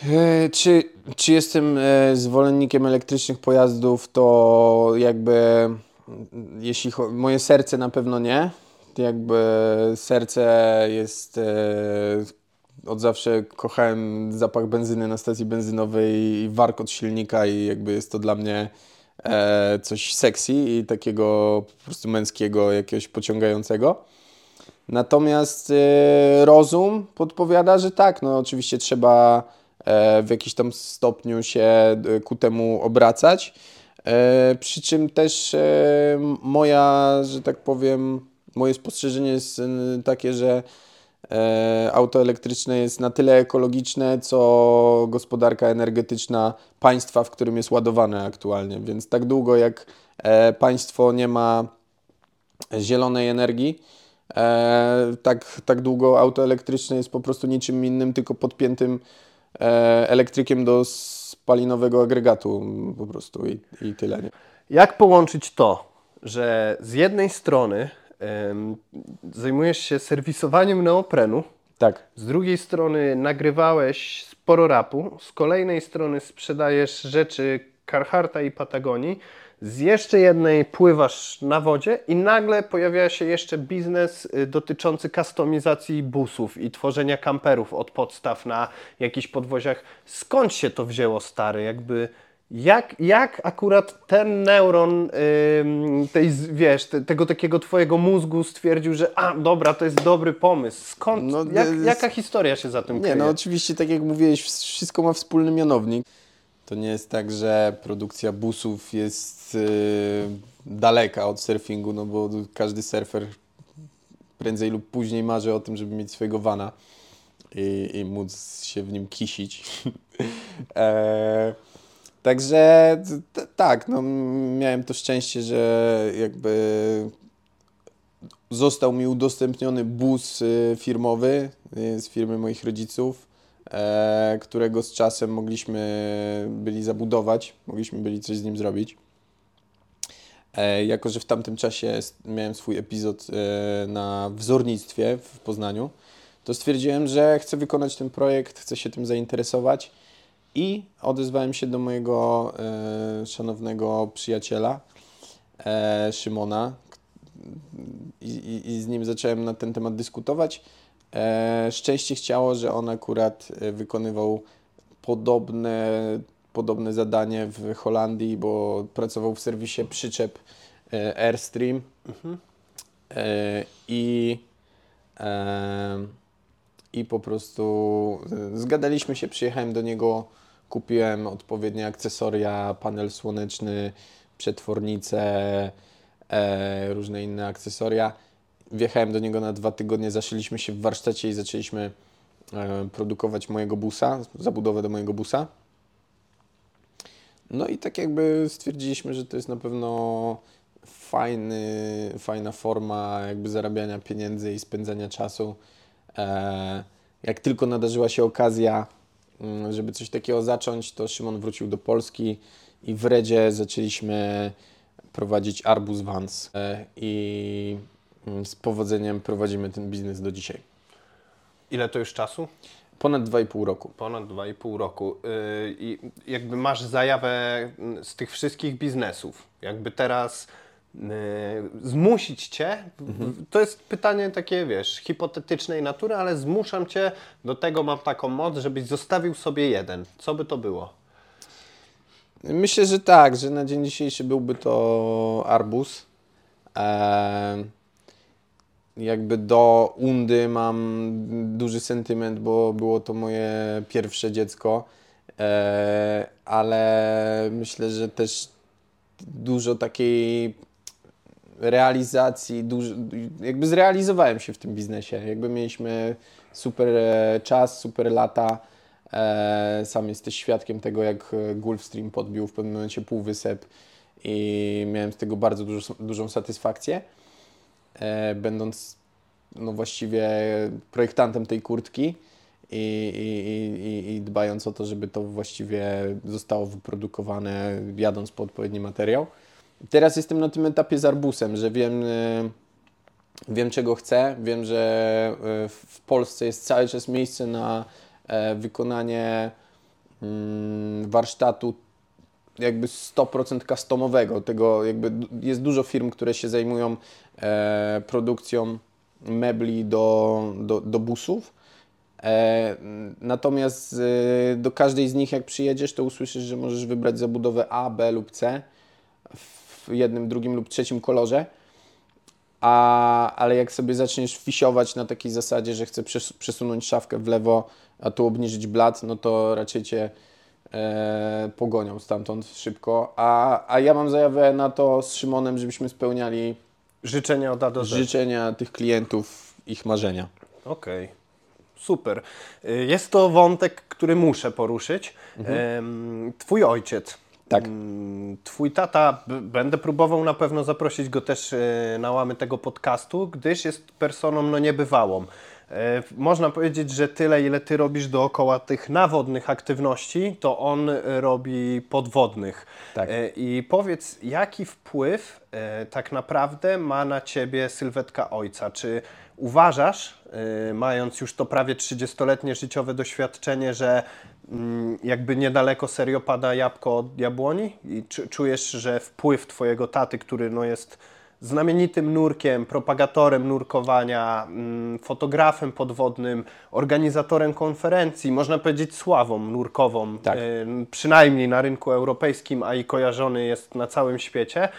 E, Czy, czy jestem zwolennikiem elektrycznych pojazdów, to jakby jeśli moje serce na pewno nie. Jakby serce jest od zawsze kochałem zapach benzyny na stacji benzynowej i warkot silnika i jakby jest to dla mnie e, coś sexy i takiego po prostu męskiego, jakiegoś pociągającego. Natomiast e, rozum podpowiada, że tak, no oczywiście trzeba e, w jakiś tam stopniu się e, ku temu obracać. E, przy czym też e, moja, że tak powiem, moje spostrzeżenie jest takie, że auto elektryczne jest na tyle ekologiczne, co gospodarka energetyczna państwa, w którym jest ładowane aktualnie. Więc tak długo jak e, państwo nie ma zielonej energii, e, tak, tak długo auto elektryczne jest po prostu niczym innym, tylko podpiętym e, elektrykiem do spalinowego agregatu po prostu i, i tyle. Nie? Jak połączyć to, że z jednej strony zajmujesz się serwisowaniem neoprenu, Tak. z drugiej strony nagrywałeś sporo rapu, z kolejnej strony sprzedajesz rzeczy Carharta i Patagonii, z jeszcze jednej pływasz na wodzie i nagle pojawia się jeszcze biznes y, dotyczący kustomizacji busów i tworzenia kamperów od podstaw na jakichś podwoziach. Skąd się to wzięło, stary? Jakby jak, jak akurat ten neuron ym, tej, wiesz, te, tego takiego twojego mózgu stwierdził, że a, dobra, to jest dobry pomysł. Skąd, No, jak, jest- jaka historia się za tym Nie, kryje? no oczywiście, tak jak mówiłeś, wszystko ma wspólny mianownik. To nie jest tak, że produkcja busów jest y, daleka od surfingu, no bo każdy surfer prędzej lub później marzy o tym, żeby mieć swojego vana i, i móc się w nim kisić. e, także tak, no miałem to szczęście, że jakby został mi udostępniony bus y, firmowy y, z firmy moich rodziców, e, którego z czasem mogliśmy byli zabudować, mogliśmy byli coś z nim zrobić. E, jako, że w tamtym czasie miałem swój epizod e, na wzornictwie w Poznaniu, to stwierdziłem, że chcę wykonać ten projekt, chcę się tym zainteresować i odezwałem się do mojego e, szanownego przyjaciela e, Szymona, i, i, i z nim zacząłem na ten temat dyskutować. E, szczęście chciało, że on akurat e, wykonywał podobne, podobne zadanie w Holandii, bo pracował w serwisie przyczep e, Airstream e, i, e, i po prostu e, zgadaliśmy się, przyjechałem do niego, kupiłem odpowiednie akcesoria, panel słoneczny, przetwornicę, e, różne inne akcesoria. Wjechałem do niego na dwa tygodnie, zaszyliśmy się w warsztacie i zaczęliśmy e, produkować mojego busa, zabudowę do mojego busa. No i tak jakby stwierdziliśmy, że to jest na pewno fajny, fajna forma jakby zarabiania pieniędzy i spędzania czasu. E, jak tylko nadarzyła się okazja, mm, żeby coś takiego zacząć, to Szymon wrócił do Polski i w Redzie zaczęliśmy prowadzić Arbus Vans e, i mm, z powodzeniem prowadzimy ten biznes do dzisiaj. Ile to już czasu? Ponad 2,5 roku. Ponad 2,5 roku. Yy, I jakby masz zajawę mm, z tych wszystkich biznesów. Jakby teraz zmusić cię, w- to jest pytanie takie, wiesz, hipotetycznej natury, ale zmuszam cię, do tego mam taką moc, żebyś zostawił sobie jeden. Co by to było? Myślę, że tak, że na dzień dzisiejszy byłby to arbuz. Eee, jakby do Undy mam duży sentyment, bo było to moje pierwsze dziecko, e, ale myślę, że też dużo takiej realizacji, dużo, jakby zrealizowałem się w tym biznesie. Jakby mieliśmy super e, czas, super lata. E, sam jesteś świadkiem tego, jak e, Gulfstream podbił w pewnym momencie półwysep i miałem z tego bardzo dużo, dużą satysfakcję, będąc no właściwie projektantem tej kurtki i, i, i, i dbając o to, żeby to właściwie zostało wyprodukowane, jadąc po odpowiedni materiał. Teraz jestem na tym etapie z Arbusem, że wiem, e, wiem czego chcę, wiem, że e, w Polsce jest cały czas miejsce na e, wykonanie mm, warsztatu jakby 100% customowego. Tego jakby jest dużo firm, które się zajmują e, produkcją mebli do, do, do busów. E, natomiast e, do każdej z nich, jak przyjedziesz, to usłyszysz, że możesz wybrać zabudowę A, B lub C w jednym, drugim lub trzecim kolorze. A, ale jak sobie zaczniesz fisiować na takiej zasadzie, że chcę przes- przesunąć szafkę w lewo, a tu obniżyć blat, no to raczej cię e, pogonią stamtąd szybko. A, a ja mam zajawę na to z Szymonem, żebyśmy spełniali Życzenia od A do Z. życzenia tych klientów, ich marzenia. Okej, super. Y, Jest to wątek, który muszę poruszyć. Em, Twój ojciec. Tak. Mm, Twój tata, będę próbował na pewno zaprosić go też y, na łamy tego podcastu, gdyż jest personą no niebywałą. E, Można powiedzieć, że tyle, ile ty robisz dookoła tych nawodnych aktywności, to on robi podwodnych. Tak. E, I powiedz, jaki wpływ e, tak naprawdę ma na ciebie sylwetka ojca? Czy uważasz, e, mając już to prawie 30-letnie życiowe doświadczenie, że mm, jakby niedaleko serio pada jabłko od jabłoni? I czujesz, że wpływ twojego taty, który no jest znamienitym nurkiem, propagatorem nurkowania, mm, fotografem podwodnym, organizatorem konferencji, można powiedzieć sławą nurkową, Tak. e, przynajmniej na rynku europejskim, a i kojarzony jest na całym świecie,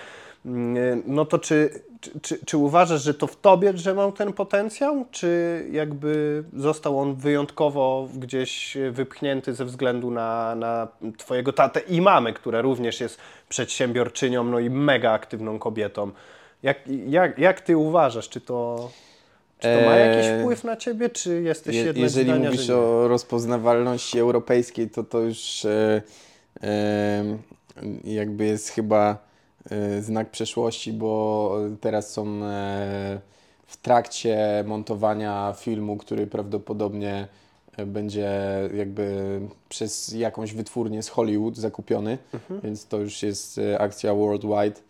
mm, no to czy, czy, czy, czy uważasz, że to w tobie drzemał ten potencjał, czy jakby został on wyjątkowo gdzieś wypchnięty ze względu na, na twojego tatę i mamę, która również jest przedsiębiorczynią, no i mega aktywną kobietą. Jak, jak, jak ty uważasz, czy to, czy to ma jakiś Eee, wpływ na ciebie, czy jesteś Je, jednak jeżeli zdania, mówisz o rozpoznawalności europejskiej, to to już e, e, jakby jest chyba znak przeszłości, bo teraz są e, w trakcie montowania filmu, który prawdopodobnie e, będzie jakby przez jakąś wytwórnię z Hollywood zakupiony, Mhm. więc to już jest e, akcja worldwide.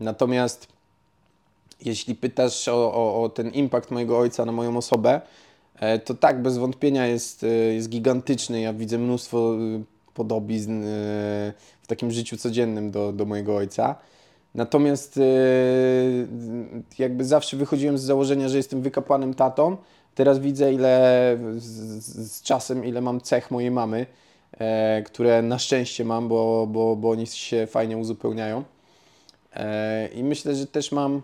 Natomiast jeśli pytasz o, o, o ten impact mojego ojca na moją osobę, to tak, bez wątpienia jest, jest gigantyczny. Ja widzę mnóstwo e, podobizn w takim życiu codziennym do, do mojego ojca. Natomiast e, jakby zawsze wychodziłem z założenia, że jestem wykapanym tatą. Teraz widzę, ile z, z czasem, ile mam cech mojej mamy, e, które na szczęście mam, bo, bo, bo oni się fajnie uzupełniają. E, I myślę, że też mam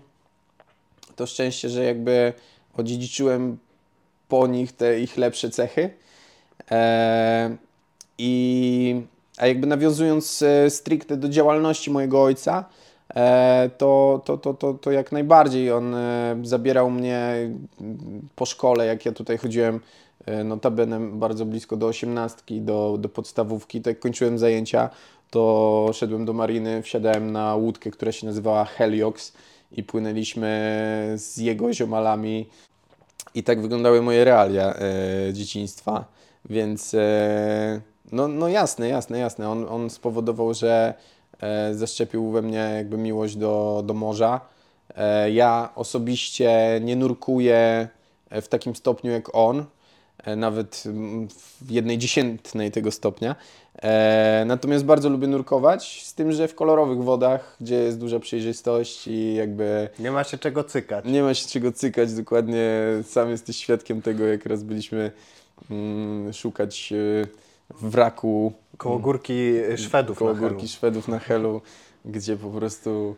to szczęście, że jakby odziedziczyłem po nich te ich lepsze cechy. E, I, a jakby nawiązując e, stricte do działalności mojego ojca, e, to, to, to, to, to jak najbardziej on e, zabierał mnie mm, po szkole, jak ja tutaj chodziłem notabene bardzo blisko do osiemnastki, do, do podstawówki, to jak kończyłem zajęcia, to szedłem do mariny, wsiadałem na łódkę, która się nazywała Heliox i płynęliśmy z jego ziomalami. I tak wyglądały moje realia e, dzieciństwa, więc e, no, no jasne, jasne, jasne. On, on spowodował, że e, zaszczepił we mnie jakby miłość do, do morza. E, ja osobiście nie nurkuję w takim stopniu jak on, e, nawet w jednej dziesiętnej tego stopnia. E, natomiast bardzo lubię nurkować, z tym, że w kolorowych wodach, gdzie jest duża przejrzystość i jakby Nie ma się czego cykać. nie ma się czego cykać, dokładnie sam jesteś świadkiem tego, jak raz byliśmy mm, szukać e, wraku Koło górki Szwedów koło na Helu. górki Szwedów na Helu, gdzie po prostu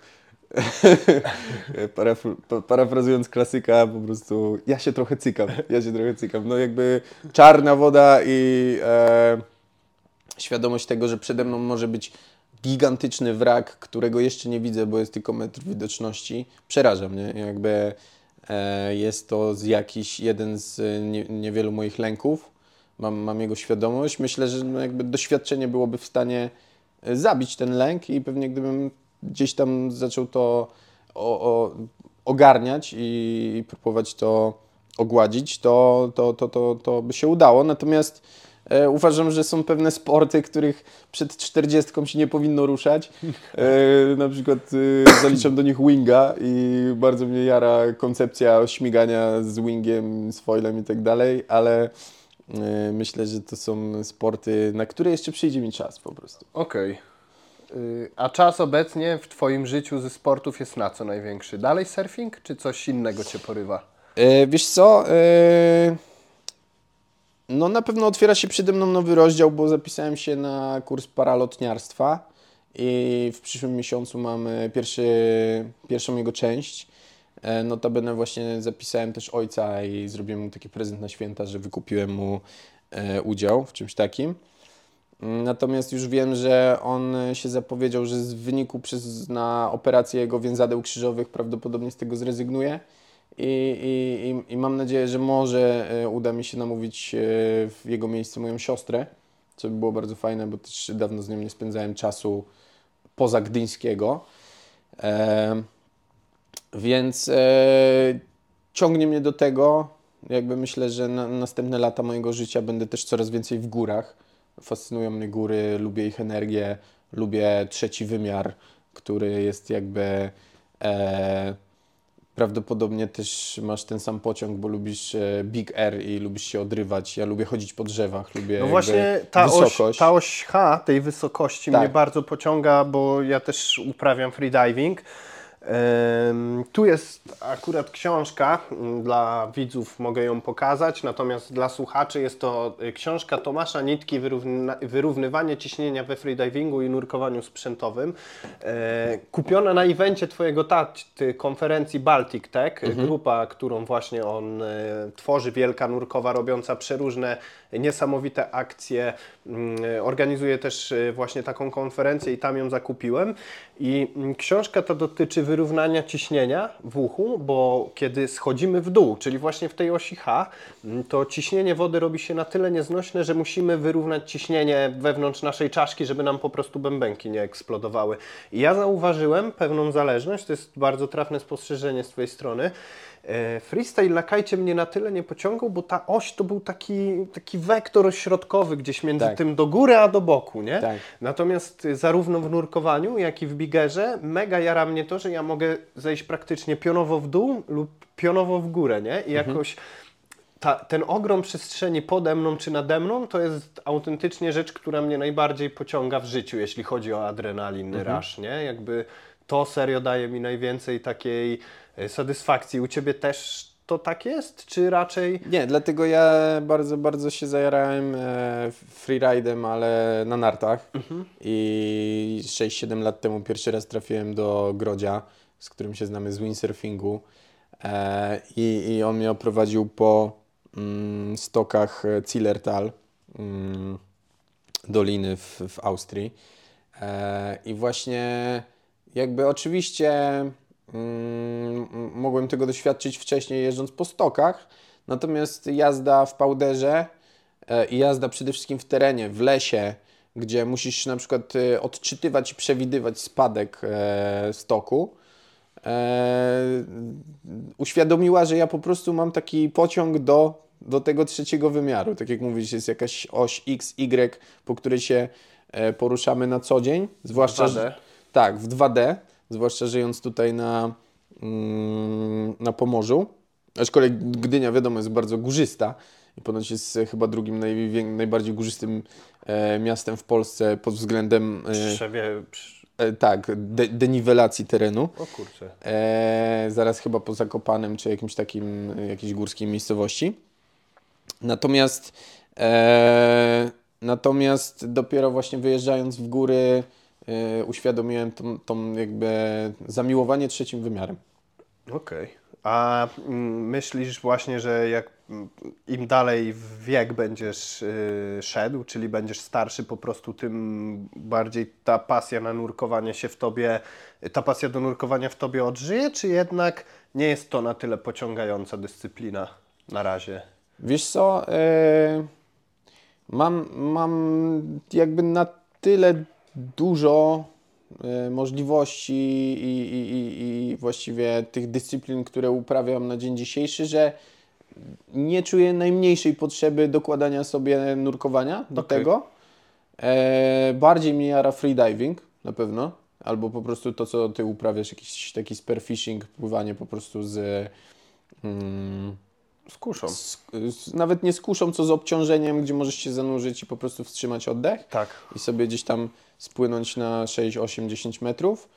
Parafr- pa- parafrazując klasyka, po prostu ja się trochę cykam, ja się trochę cykam. No jakby czarna woda i e, świadomość tego, że przede mną może być gigantyczny wrak, którego jeszcze nie widzę, bo jest tylko metr widoczności, przeraża mnie. Jakby e, jest to z jakiś jeden z nie, niewielu moich lęków. Mam, mam jego świadomość. Myślę, że no jakby doświadczenie byłoby w stanie e, zabić ten lęk i pewnie gdybym gdzieś tam zaczął to o, o, ogarniać i, próbować to ogładzić, to, to, to, to, to by się udało. Natomiast e, uważam, że są pewne sporty, których przed 40 się nie powinno ruszać. E, na przykład e, zaliczam do nich winga i bardzo mnie jara koncepcja śmigania z wingiem, z foilem i tak dalej, ale myślę, że to są sporty, na które jeszcze przyjdzie mi czas po prostu. Okej. Y, A czas obecnie w Twoim życiu ze sportów jest na co największy? Dalej surfing, czy coś innego Cię porywa? E, wiesz co? E, no na pewno otwiera się przede mną nowy rozdział, bo zapisałem się na kurs paralotniarstwa i w przyszłym miesiącu mamy pierwszy, pierwszą jego część. E, Notabene właśnie zapisałem też ojca i zrobiłem mu taki prezent na święta, że wykupiłem mu e, udział w czymś takim. Natomiast już wiem, że on się zapowiedział, że z wyniku przez, na operację jego więzadeł krzyżowych prawdopodobnie z tego zrezygnuje. I, i, i, mam nadzieję, że może e, uda mi się namówić w jego miejsce moją siostrę, co by było bardzo fajne, bo też dawno z nią nie spędzałem czasu poza Gdyńskiego. Więc e, ciągnie mnie do tego. Jakby myślę, że na następne lata mojego życia będę też coraz więcej w górach. Fascynują mnie góry, lubię ich energię, lubię trzeci wymiar, który jest jakby. E, prawdopodobnie też masz ten sam pociąg, bo lubisz e, Big Air i lubisz się odrywać. Ja lubię chodzić po drzewach, lubię No właśnie ta oś, wysokość. ta oś H tej wysokości Tak. mnie bardzo pociąga, bo ja też uprawiam freediving. Tu jest akurat książka, ym, dla widzów mogę ją pokazać, natomiast dla słuchaczy jest to y, książka Tomasza Nitki Wyrównywanie ciśnienia we freedivingu i nurkowaniu sprzętowym. E, kupiona na evencie Twojego taty konferencji Baltic Tech, grupa, którą właśnie on e, tworzy, wielka nurkowa, robiąca przeróżne niesamowite akcje. Mm, Organizuje też e, właśnie taką konferencję i tam ją zakupiłem. I mm, książka ta dotyczy wyrównania ciśnienia w uchu, bo kiedy schodzimy w dół, czyli właśnie w tej osi H, mm, to ciśnienie wody robi się na tyle nieznośne, że musimy wyrównać ciśnienie wewnątrz naszej czaszki, żeby nam po prostu bębenki nie eksplodowały. I ja zauważyłem pewną zależność, to jest bardzo trafne spostrzeżenie z Twojej strony. E, Freestyle na kajcie mnie na tyle nie pociągał, bo ta oś to był taki, taki wektor środkowy gdzieś między Tak. tym do góry a do boku, nie? Tak. Natomiast y, zarówno w nurkowaniu, jak i w bigerze mega jara mnie to, że ja mogę zejść praktycznie pionowo w dół lub pionowo w górę, nie? I jakoś ta, ten ogrom przestrzeni pode mną czy nade mną to jest autentycznie rzecz, która mnie najbardziej pociąga w życiu, jeśli chodzi o adrenalin, rush, nie? Jakby to serio daje mi najwięcej takiej e, satysfakcji. U Ciebie też to tak jest? Czy raczej... Nie, dlatego ja bardzo, bardzo się zajarałem e, freeridem, ale na nartach. I 6-7 lat temu pierwszy raz trafiłem do Grodzia, z którym się znamy z windsurfingu. E, i, I on mnie oprowadził po mm, stokach Zillertal, mm, doliny w, w Austrii. E, I właśnie jakby oczywiście mm, mogłem tego doświadczyć wcześniej jeżdżąc po stokach, natomiast jazda w powderze e, i jazda przede wszystkim w terenie, w lesie, gdzie musisz na przykład e, odczytywać i przewidywać spadek e, stoku, uświadomiła, że ja po prostu mam taki pociąg do, do tego trzeciego wymiaru. Tak jak mówisz, jest jakaś oś X, Y, po której się poruszamy na co dzień. Zwłaszcza, 2D. Tak, w 2D, zwłaszcza żyjąc tutaj na, mm, na Pomorzu. Aczkolwiek Gdynia, wiadomo, jest bardzo górzysta i ponoć jest chyba drugim najwię- najbardziej górzystym e, miastem w Polsce pod względem e, Przewie... e, tak, de, deniwelacji terenu. O kurczę. E, zaraz chyba po Zakopanem czy jakimś takim, jakiejś górskiej miejscowości. Natomiast, e, natomiast dopiero właśnie wyjeżdżając w góry uświadomiłem tą, tą jakby zamiłowanie trzecim wymiarem. Okej. A mm, myślisz właśnie, że jak mm, im dalej w wiek będziesz y, szedł, czyli będziesz starszy, po prostu tym bardziej ta pasja na nurkowanie się w tobie, ta pasja do nurkowania w tobie odżyje, czy jednak nie jest to na tyle pociągająca dyscyplina na razie? Wiesz co, e, mam, mam jakby na tyle dużo e, możliwości i, i, i, i właściwie tych dyscyplin, które uprawiam na dzień dzisiejszy, że nie czuję najmniejszej potrzeby dokładania sobie nurkowania do Okej. tego. E, bardziej mnie jara freediving na pewno, albo po prostu to, co ty uprawiasz, jakiś taki spearfishing, pływanie po prostu z... Mm, Skuszą. z, z, nawet nie z kuszą, co z obciążeniem, gdzie możesz się zanurzyć i po prostu wstrzymać oddech Tak. i sobie gdzieś tam spłynąć na 6, 8, 10 metrów.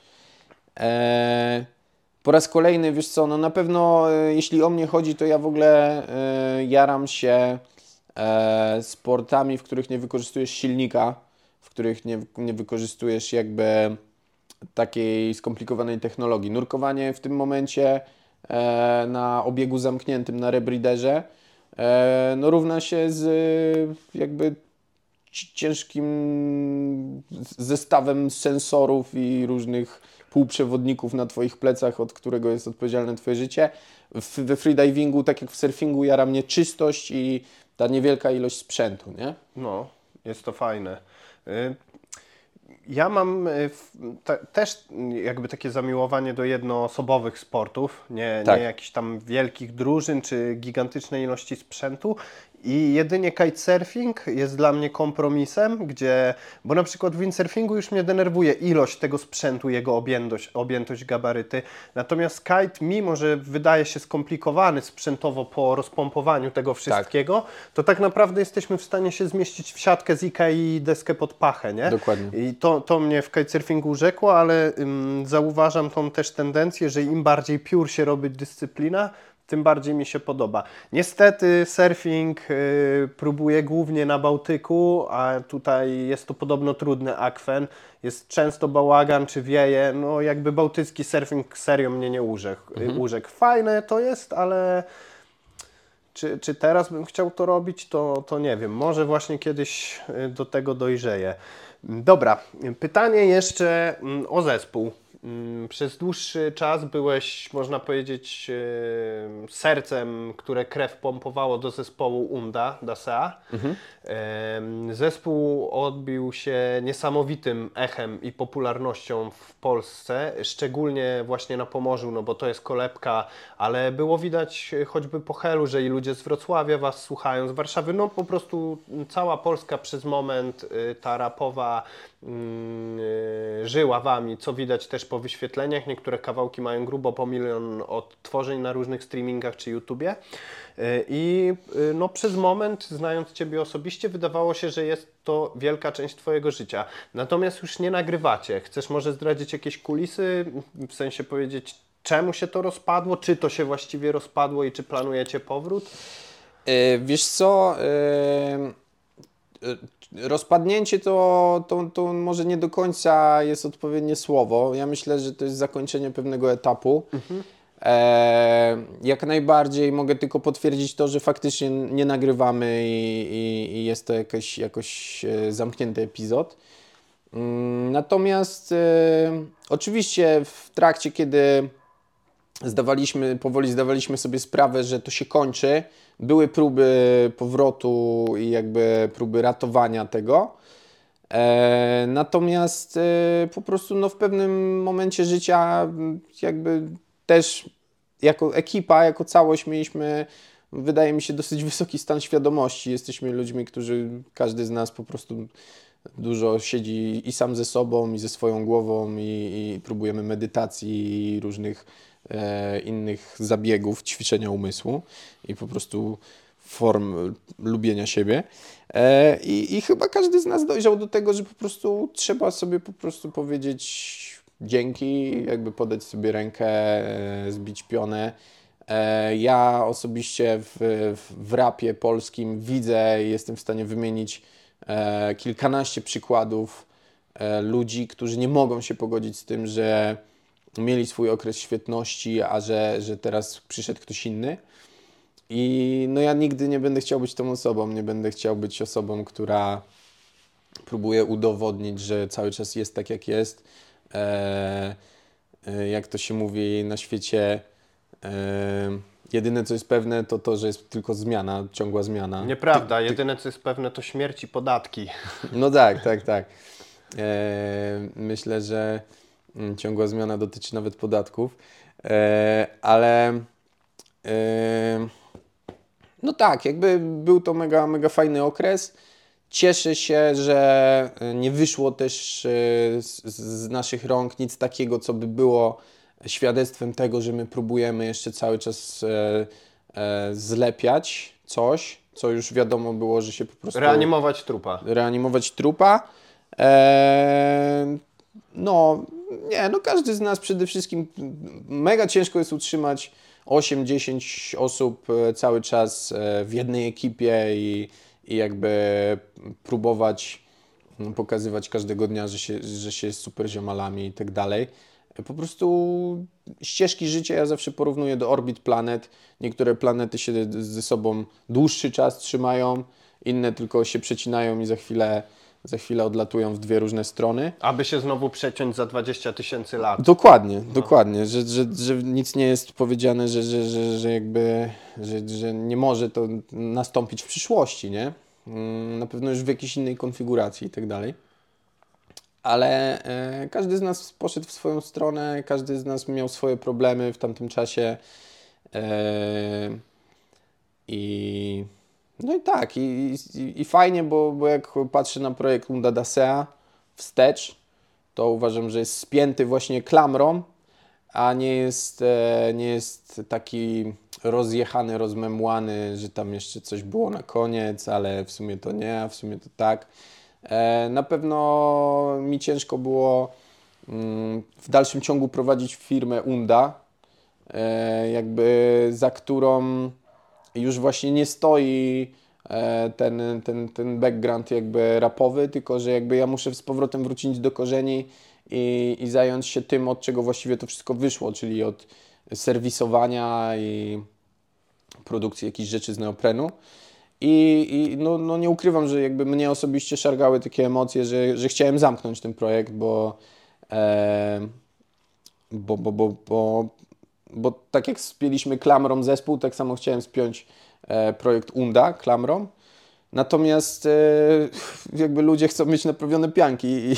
Eee, po raz kolejny, wiesz co, no na pewno e, jeśli o mnie chodzi, to ja w ogóle e, jaram się e, sportami, w których nie wykorzystujesz silnika, w których nie, nie wykorzystujesz jakby takiej skomplikowanej technologii. Nurkowanie w tym momencie e, na obiegu zamkniętym na rebreederze e, no równa się z e, jakby ciężkim zestawem sensorów i różnych półprzewodników na Twoich plecach, od którego jest odpowiedzialne Twoje życie. W, we freedivingu, tak jak w surfingu, jara mnie czystość i ta niewielka ilość sprzętu, nie? No, jest to fajne. Y, Ja mam y, też jakby takie zamiłowanie do jednoosobowych sportów, nie, Tak. nie jakichś tam wielkich drużyn czy gigantycznej ilości sprzętu. I jedynie kitesurfing jest dla mnie kompromisem, gdzie, bo na przykład w windsurfingu już mnie denerwuje ilość tego sprzętu, jego objętość, objętość gabaryty. Natomiast kite, mimo że wydaje się skomplikowany sprzętowo po rozpompowaniu tego wszystkiego, to tak naprawdę jesteśmy w stanie się zmieścić w siatkę z Ikei i deskę pod pachę, nie? Dokładnie. I to, to mnie w kitesurfingu urzekło, ale ym, zauważam tą też tendencję, że im bardziej piór się robi dyscyplina, tym bardziej mi się podoba. Niestety surfing y, próbuję głównie na Bałtyku, a tutaj jest to podobno trudny akwen. Jest często bałagan czy wieje. No jakby bałtycki surfing serio mnie nie urzekł. Mhm. urzekł. Fajne to jest, ale czy, czy teraz bym chciał to robić, to, to nie wiem. Może właśnie kiedyś y, do tego dojrzeję. Dobra, pytanie jeszcze mm, o zespół. Mm, Przez dłuższy czas byłeś, można powiedzieć, sercem, które krew pompowało do zespołu UNDA, DASEA. Em, Zespół odbił się niesamowitym echem i popularnością w Polsce, szczególnie właśnie na Pomorzu, no bo to jest kolebka, ale było widać choćby po Helu, że i ludzie z Wrocławia Was słuchają, z Warszawy, no po prostu cała Polska przez moment y, ta rapowa żyła Wami, co widać też po wyświetleniach. Niektóre kawałki mają grubo po milion odtworzeń na różnych streamingach czy YouTubie. Y, I y, no, przez moment, znając Ciebie osobiście, wydawało się, że jest to wielka część Twojego życia. Natomiast już nie nagrywacie. Chcesz może zdradzić jakieś kulisy, w sensie powiedzieć, czemu się to rozpadło, czy to się właściwie rozpadło i czy planujecie powrót? E, Wiesz co, e, e, rozpadnięcie to, to, to może nie do końca jest odpowiednie słowo. Ja myślę, że to jest zakończenie pewnego etapu. E, jak najbardziej mogę tylko potwierdzić to, że faktycznie nie nagrywamy i, i, i jest to jakoś, jakoś e, zamknięty epizod. Mm, Natomiast e, oczywiście w trakcie, kiedy zdawaliśmy, powoli zdawaliśmy sobie sprawę, że to się kończy. Były próby powrotu i jakby próby ratowania tego. E, natomiast e, po prostu no, w pewnym momencie życia jakby też jako ekipa, jako całość mieliśmy, wydaje mi się, dosyć wysoki stan świadomości. Jesteśmy ludźmi, którzy, każdy z nas po prostu dużo siedzi i sam ze sobą, i ze swoją głową, i, i próbujemy medytacji i różnych e, innych zabiegów ćwiczenia umysłu i po prostu form lubienia siebie. E, i, I chyba każdy z nas dojrzał do tego, że po prostu trzeba sobie po prostu powiedzieć dzięki, jakby podać sobie rękę, e, zbić pionę. E, Ja osobiście w, w, w rapie polskim widzę i jestem w stanie wymienić e, kilkanaście przykładów e, ludzi, którzy nie mogą się pogodzić z tym, że mieli swój okres świetności, a że, że teraz przyszedł ktoś inny. I no ja nigdy nie będę chciał być tą osobą, nie będę chciał być osobą, która próbuje udowodnić, że cały czas jest tak, jak jest. E, e, jak to się mówi na świecie, e, jedyne co jest pewne, to to, że jest tylko zmiana, ciągła zmiana. Nieprawda, jedyne co jest pewne to śmierć i podatki. No tak, tak, tak. Myślę, że ciągła zmiana dotyczy nawet podatków, e, ale e, no tak, jakby był to mega, mega fajny okres. Cieszę się, że nie wyszło też e, z, naszych rąk nic takiego, co by było świadectwem tego, że my próbujemy jeszcze cały czas e, e, zlepiać coś, co już wiadomo było, że się po prostu Reanimować trupa. reanimować trupa. Eee, no, nie, no każdy z nas przede wszystkim mega ciężko jest utrzymać 8-10 osób e, cały czas e, w jednej ekipie i, i jakby próbować mm, pokazywać każdego dnia, że się, że się jest super ziomalami i tak dalej. Po prostu ścieżki życia ja zawsze porównuję do orbit planet. Niektóre planety się ze sobą dłuższy czas trzymają, inne tylko się przecinają i za chwilę, za chwilę odlatują w dwie różne strony. Aby się znowu przeciąć za 20 tysięcy lat. Dokładnie, dokładnie, że, że, że nic nie jest powiedziane, że, że, że, że jakby, że, że nie może to nastąpić w przyszłości, nie? Mm, Na pewno już w jakiejś innej konfiguracji i tak dalej. Ale e, każdy z nas poszedł w swoją stronę, każdy z nas miał swoje problemy w tamtym czasie. E, I no i tak, i, i, i fajnie, bo, bo jak patrzę na projekt Unda Dasea wstecz, to uważam, że jest spięty właśnie klamrą, a nie jest, e, nie jest taki rozjechany, rozmemłany, że tam jeszcze coś było na koniec, ale w sumie to nie, a w sumie to tak. E, Na pewno mi ciężko było mm, w dalszym ciągu prowadzić firmę Unda, e, jakby za którą już właśnie nie stoi e, ten, ten, ten background jakby rapowy, tylko że jakby ja muszę z powrotem wrócić do korzeni i, i zająć się tym, od czego właściwie to wszystko wyszło, czyli od serwisowania i produkcji jakichś rzeczy z neoprenu. I, i no, no nie ukrywam, że jakby mnie osobiście szargały takie emocje, że, że chciałem zamknąć ten projekt, bo, e, bo, bo, bo, bo, bo tak jak spięliśmy klamrą zespół, tak samo chciałem spiąć e, projekt Unda klamrą. Natomiast e, jakby ludzie chcą mieć naprawione pianki i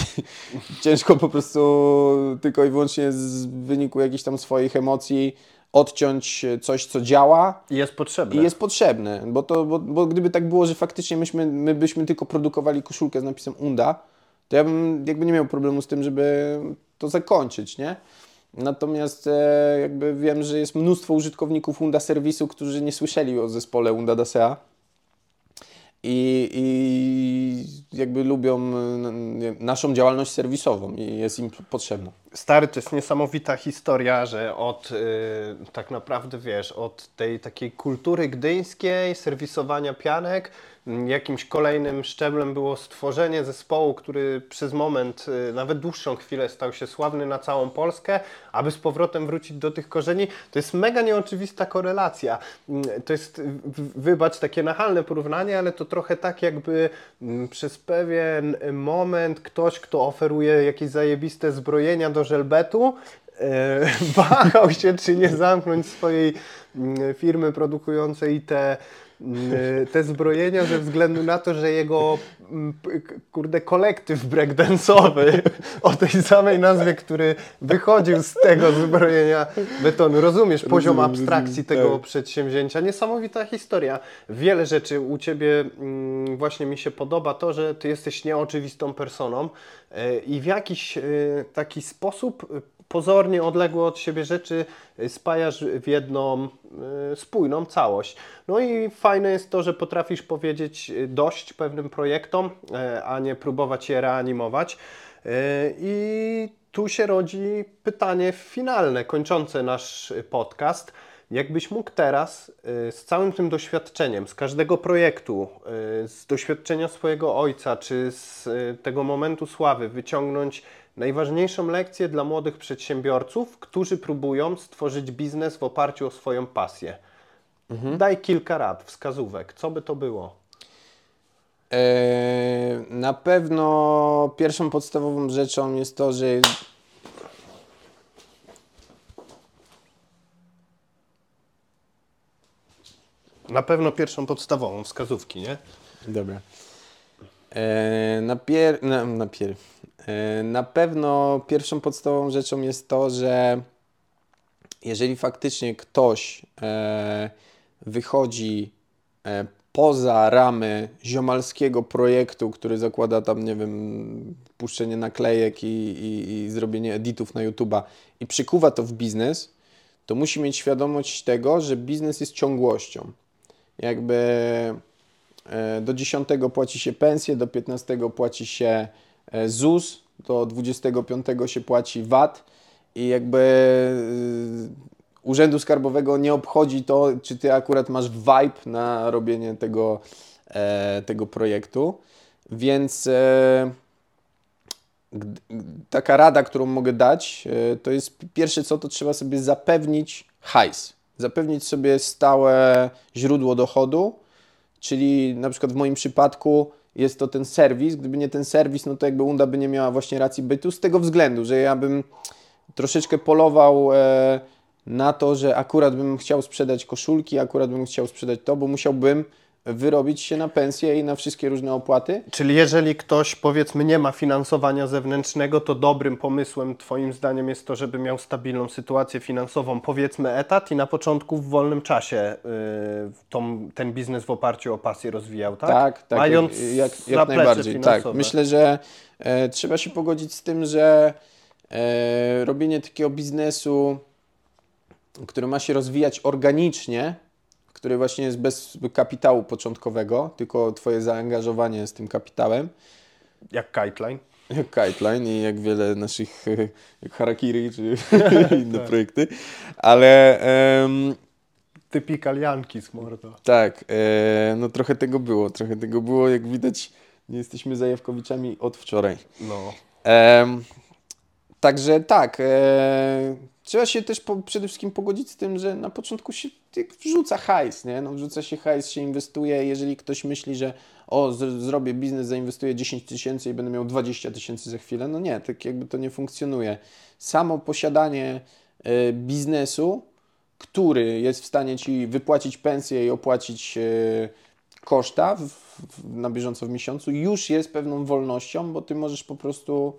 ciężko po prostu tylko i wyłącznie z wyniku jakichś tam swoich emocji odciąć coś, co działa I jest potrzebne. i jest potrzebne, bo, to, bo, bo gdyby tak było, że faktycznie myśmy, my byśmy tylko produkowali koszulkę z napisem Unda, to ja bym jakby nie miał problemu z tym, żeby to zakończyć, nie? Natomiast e, jakby wiem, że jest mnóstwo użytkowników Unda serwisu, którzy nie słyszeli o zespole Unda Dasea i, i jakby lubią naszą działalność serwisową i jest im potrzebna. Stary, to jest niesamowita historia, że od y, tak naprawdę wiesz, od tej takiej kultury gdyńskiej, serwisowania pianek, jakimś kolejnym szczeblem było stworzenie zespołu, który przez moment, y, nawet dłuższą chwilę stał się sławny na całą Polskę, aby z powrotem wrócić do tych korzeni. To jest mega nieoczywista korelacja. To jest, wybacz, takie nachalne porównanie, ale to trochę tak jakby przez pewien moment ktoś, kto oferuje jakieś zajebiste zbrojenia do żelbetu, e, wahał się, czy nie zamknąć swojej mm, firmy produkującej te, te zbrojenia ze względu na to, że jego mm, kurde kolektyw breakdance'owy o tej samej nazwie, który wychodził z tego zbrojenia betonu. Rozumiesz poziom abstrakcji rozumiem, tego tak. przedsięwzięcia. Niesamowita historia. Wiele rzeczy u Ciebie mm, właśnie mi się podoba to, że Ty jesteś nieoczywistą personą e, i w jakiś e, taki sposób pozornie odległe od siebie rzeczy e, spajasz w jedną e, spójną całość. No i fajne jest to, że potrafisz powiedzieć e, dość pewnym projektom, a nie próbować je reanimować. I tu się rodzi pytanie finalne, kończące nasz podcast. Jakbyś mógł teraz y, z całym tym doświadczeniem, z każdego projektu, y, z doświadczenia swojego ojca, czy z y, tego momentu sławy wyciągnąć najważniejszą lekcję dla młodych przedsiębiorców, którzy próbują stworzyć biznes w oparciu o swoją pasję. Daj kilka rad, wskazówek. Co by to było? E, na pewno pierwszą podstawową rzeczą jest to, że Na pewno pierwszą podstawową wskazówki, nie? Dobra. E, na, pier... na, na, pier... E, na pewno pierwszą podstawową rzeczą jest to, że jeżeli faktycznie ktoś e, wychodzi e, poza ramy ziomalskiego projektu, który zakłada tam, nie wiem, puszczenie naklejek i, i, i zrobienie editów na YouTube'a i przykuwa to w biznes, to musi mieć świadomość tego, że biznes jest ciągłością. Jakby e, do 10 płaci się pensję, do 15 płaci się ZUS, do 25 się płaci VAT i jakby e, Urzędu Skarbowego nie obchodzi to, czy ty akurat masz vibe na robienie tego, e, tego projektu. Więc e, taka rada, którą mogę dać, e, to jest pierwsze co, to trzeba sobie zapewnić hajs. Zapewnić sobie stałe źródło dochodu, czyli na przykład w moim przypadku jest to ten serwis. Gdyby nie ten serwis, no to jakby Unda by nie miała właśnie racji bytu z tego względu, że ja bym troszeczkę polował e, na to, że akurat bym chciał sprzedać koszulki, akurat bym chciał sprzedać to, bo musiałbym wyrobić się na pensję i na wszystkie różne opłaty. Czyli jeżeli ktoś powiedzmy nie ma finansowania zewnętrznego, to dobrym pomysłem Twoim zdaniem jest to, żeby miał stabilną sytuację finansową, powiedzmy etat i na początku w wolnym czasie y, tą, ten biznes w oparciu o pasję rozwijał, tak? Tak, tak, Mając jak, jak, jak najbardziej. Tak, myślę, że e, trzeba się pogodzić z tym, że e, robienie takiego biznesu, który ma się rozwijać organicznie, który właśnie jest bez kapitału początkowego, tylko Twoje zaangażowanie z tym kapitałem, Jak Kiteline. jak Kiteline i jak wiele naszych, e, jak Harakiri czy inne projekty, ale em, Typikal Jankis, mordo. tak, e, no trochę tego było, trochę tego było, jak widać nie jesteśmy zajawkowiczami od wczoraj. No. Em, także tak, e, trzeba się też po, przede wszystkim pogodzić z tym, że na początku się wrzuca hajs, nie? No, wrzuca się hajs, się inwestuje. Jeżeli ktoś myśli, że o, z, zrobię biznes, zainwestuję 10 tysięcy i będę miał 20 tysięcy za chwilę, no nie, tak jakby to nie funkcjonuje. Samo posiadanie e, biznesu, który jest w stanie Ci wypłacić pensję i opłacić e, koszta w, w, na bieżąco w miesiącu, już jest pewną wolnością, bo Ty możesz po prostu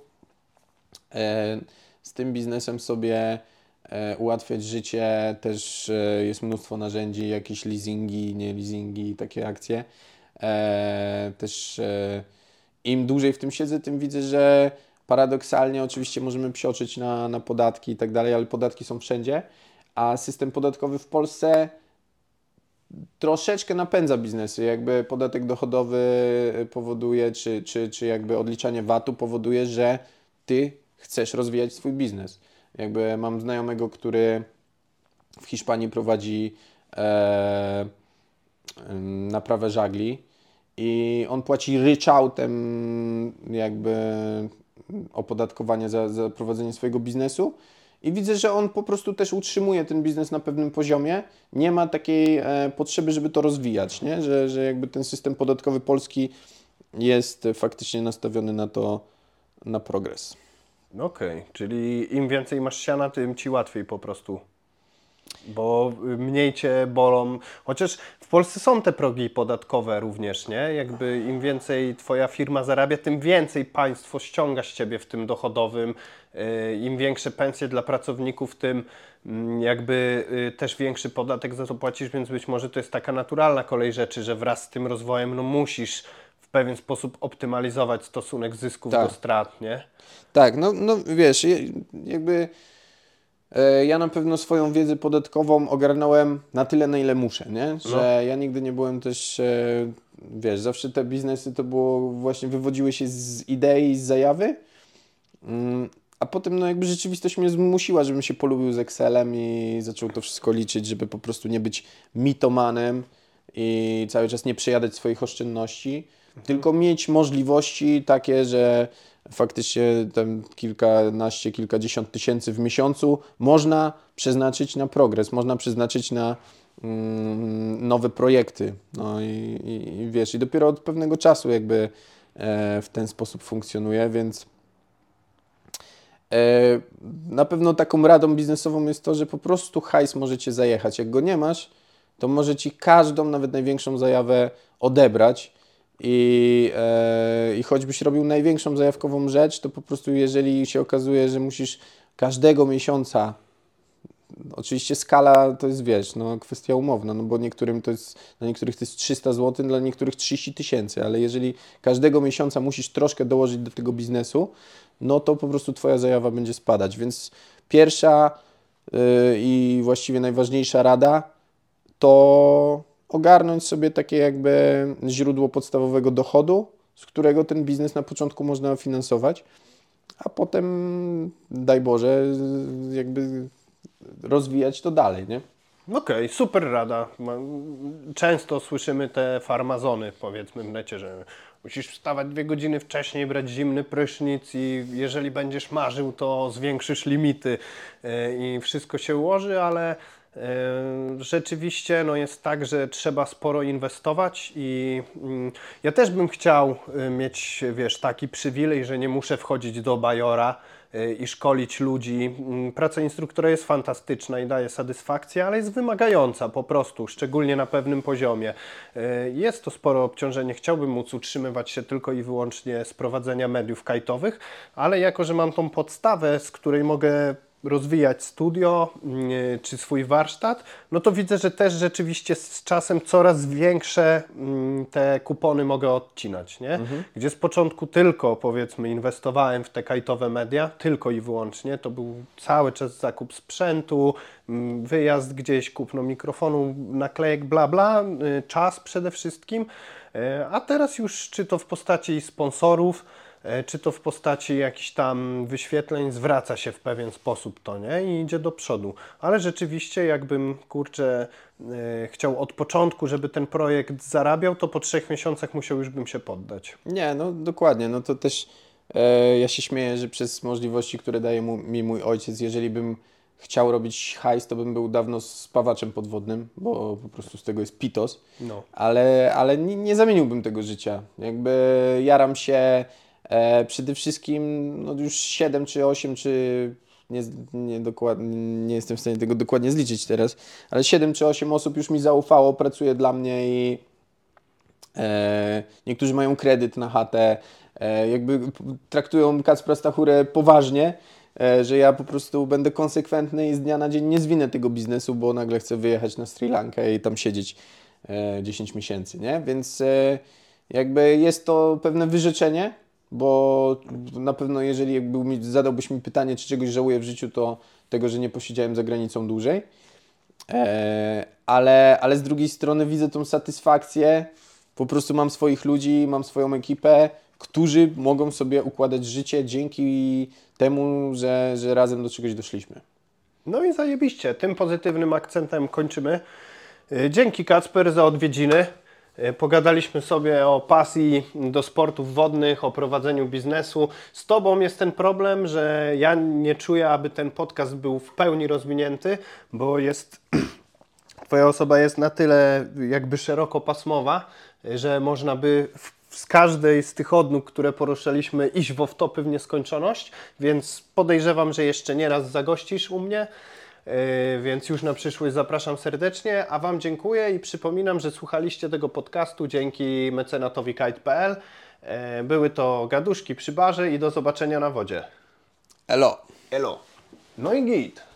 e, z tym biznesem sobie ułatwiać życie. Też e, jest mnóstwo narzędzi, jakieś leasingi, nie leasingi, takie akcje. E, też e, im dłużej w tym siedzę, tym widzę, że paradoksalnie oczywiście możemy psioczyć na, na podatki i tak dalej, ale podatki są wszędzie, a system podatkowy w Polsce troszeczkę napędza biznesy. Jakby podatek dochodowy powoduje, czy, czy, czy jakby odliczanie VAT-u powoduje, że ty chcesz rozwijać swój biznes. Jakby mam znajomego, który w Hiszpanii prowadzi e, naprawę żagli i on płaci ryczałtem jakby opodatkowanie za, za prowadzenie swojego biznesu i widzę, że on po prostu też utrzymuje ten biznes na pewnym poziomie. Nie ma takiej e, potrzeby, żeby to rozwijać, nie? Że, że jakby ten system podatkowy polski jest faktycznie nastawiony na to, na progres. No Okej, czyli im więcej masz siana, tym ci łatwiej po prostu. Bo mniej cię bolą. Chociaż w Polsce są te progi podatkowe również, nie? Jakby im więcej twoja firma zarabia, tym więcej państwo ściąga z ciebie w tym dochodowym. Y, Im większe pensje dla pracowników, tym mm, jakby y, też większy podatek za to płacisz, więc być może to jest taka naturalna kolej rzeczy, że wraz z tym rozwojem no musisz pewien sposób optymalizować stosunek zysków Tak. do strat, nie? Tak, no, no wiesz, jakby e, ja na pewno swoją wiedzę podatkową ogarnąłem na tyle, na ile muszę, nie? Że ja nigdy nie byłem też, e, wiesz, zawsze te biznesy to było właśnie, wywodziły się z idei, z zajawy, mm, a potem no jakby rzeczywistość mnie zmusiła, żebym się polubił z Excelem i zaczął to wszystko liczyć, żeby po prostu nie być mitomanem i cały czas nie przejadać swoich oszczędności, tylko mieć możliwości takie, że faktycznie tam kilkanaście, kilkadziesiąt tysięcy w miesiącu można przeznaczyć na progres, można przeznaczyć na mm, nowe projekty. No i, i, i wiesz, i dopiero od pewnego czasu jakby e, w ten sposób funkcjonuje, więc E, Na pewno taką radą biznesową jest to, że po prostu hajs możecie zajechać. Jak go nie masz, to może ci każdą, nawet największą zajawę odebrać. I, e, I choćbyś robił największą zajawkową rzecz, to po prostu jeżeli się okazuje, że musisz każdego miesiąca Oczywiście skala to jest, wiesz, no, kwestia umowna, no bo niektórym to jest, dla niektórych to jest 300 zł, dla niektórych 30 tysięcy, ale jeżeli każdego miesiąca musisz troszkę dołożyć do tego biznesu, no to po prostu Twoja zajawa będzie spadać. Więc pierwsza yy, i właściwie najważniejsza rada to ogarnąć sobie takie jakby źródło podstawowego dochodu, z którego ten biznes na początku można finansować, a potem, daj Boże, jakby rozwijać to dalej, nie? Okej, super rada. Często słyszymy te farmazony, powiedzmy w necie, że musisz wstawać dwie godziny wcześniej, brać zimny prysznic i jeżeli będziesz marzył, to zwiększysz limity e, i wszystko się ułoży, ale rzeczywiście no jest tak, że trzeba sporo inwestować i mm, ja też bym chciał e, mieć, wiesz, taki przywilej, że nie muszę wchodzić do bajora, y, i szkolić ludzi. Mm, Praca instruktora jest fantastyczna i daje satysfakcję, ale jest wymagająca po prostu, szczególnie na pewnym poziomie. Y, Jest to sporo obciążenie. Chciałbym móc utrzymywać się tylko i wyłącznie z prowadzenia mediów kajtowych, ale jako, że mam tą podstawę, z której mogę rozwijać studio mm, czy swój warsztat, no to widzę, że też rzeczywiście z czasem coraz większe mm, te kupony mogę odcinać, nie? Gdzie z początku tylko powiedzmy inwestowałem w te kajtowe media, tylko i wyłącznie, to był cały czas zakup sprzętu, mm, wyjazd gdzieś, kupno mikrofonu, naklejek, bla bla, y, czas przede wszystkim, Y, a teraz już czy to w postaci sponsorów, E, czy to w postaci jakichś tam wyświetleń, zwraca się w pewien sposób to, nie? I idzie do przodu. Ale rzeczywiście, jakbym, kurczę, e, chciał od początku, żeby ten projekt zarabiał, to po trzech miesiącach musiał już bym się poddać. Nie, no dokładnie, no to też e, ja się śmieję, że przez możliwości, które daje mu, mi mój ojciec, jeżeli bym chciał robić hajs, to bym był dawno spawaczem podwodnym, bo po prostu z tego jest pitos, No. ale, ale nie, nie zamieniłbym tego życia. Jakby jaram się e, przede wszystkim no już 7 czy 8 czy nie, nie, dokładnie, nie jestem w stanie tego dokładnie zliczyć teraz, ale 7 czy 8 osób już mi zaufało, pracuje dla mnie i E, niektórzy mają kredyt na chatę, e, jakby traktują Kacpra Stachurę poważnie, e, że ja po prostu będę konsekwentny i z dnia na dzień nie zwinę tego biznesu, bo nagle chcę wyjechać na Sri Lankę i tam siedzieć e, 10 miesięcy, nie? Więc e, jakby jest to pewne wyrzeczenie, bo na pewno jeżeli jakby mi, zadałbyś mi pytanie, czy czegoś żałuję w życiu, to tego, że nie posiedziałem za granicą dłużej. E, ale, ale z drugiej strony widzę tą satysfakcję. Po prostu mam swoich ludzi, mam swoją ekipę, którzy mogą sobie układać życie dzięki temu, że, że razem do czegoś doszliśmy. No i zajebiście. Tym pozytywnym akcentem kończymy. Y, Dzięki Kacper za odwiedziny. Y, Pogadaliśmy sobie o pasji do sportów wodnych, o prowadzeniu biznesu. Z Tobą jest ten problem, że ja nie czuję, aby ten podcast był w pełni rozwinięty, bo jest Twoja osoba jest na tyle jakby szerokopasmowa, że można by z każdej z tych odnóg, które poruszaliśmy, iść w off-topy w nieskończoność, więc podejrzewam, że jeszcze nie raz zagościsz u mnie. Yy, Więc już na przyszłość zapraszam serdecznie, a Wam dziękuję i przypominam, że słuchaliście tego podcastu dzięki mecenatowi kite.pl. Yy, Były to gaduszki przy barze i do zobaczenia na wodzie. Elo! Elo. No i git.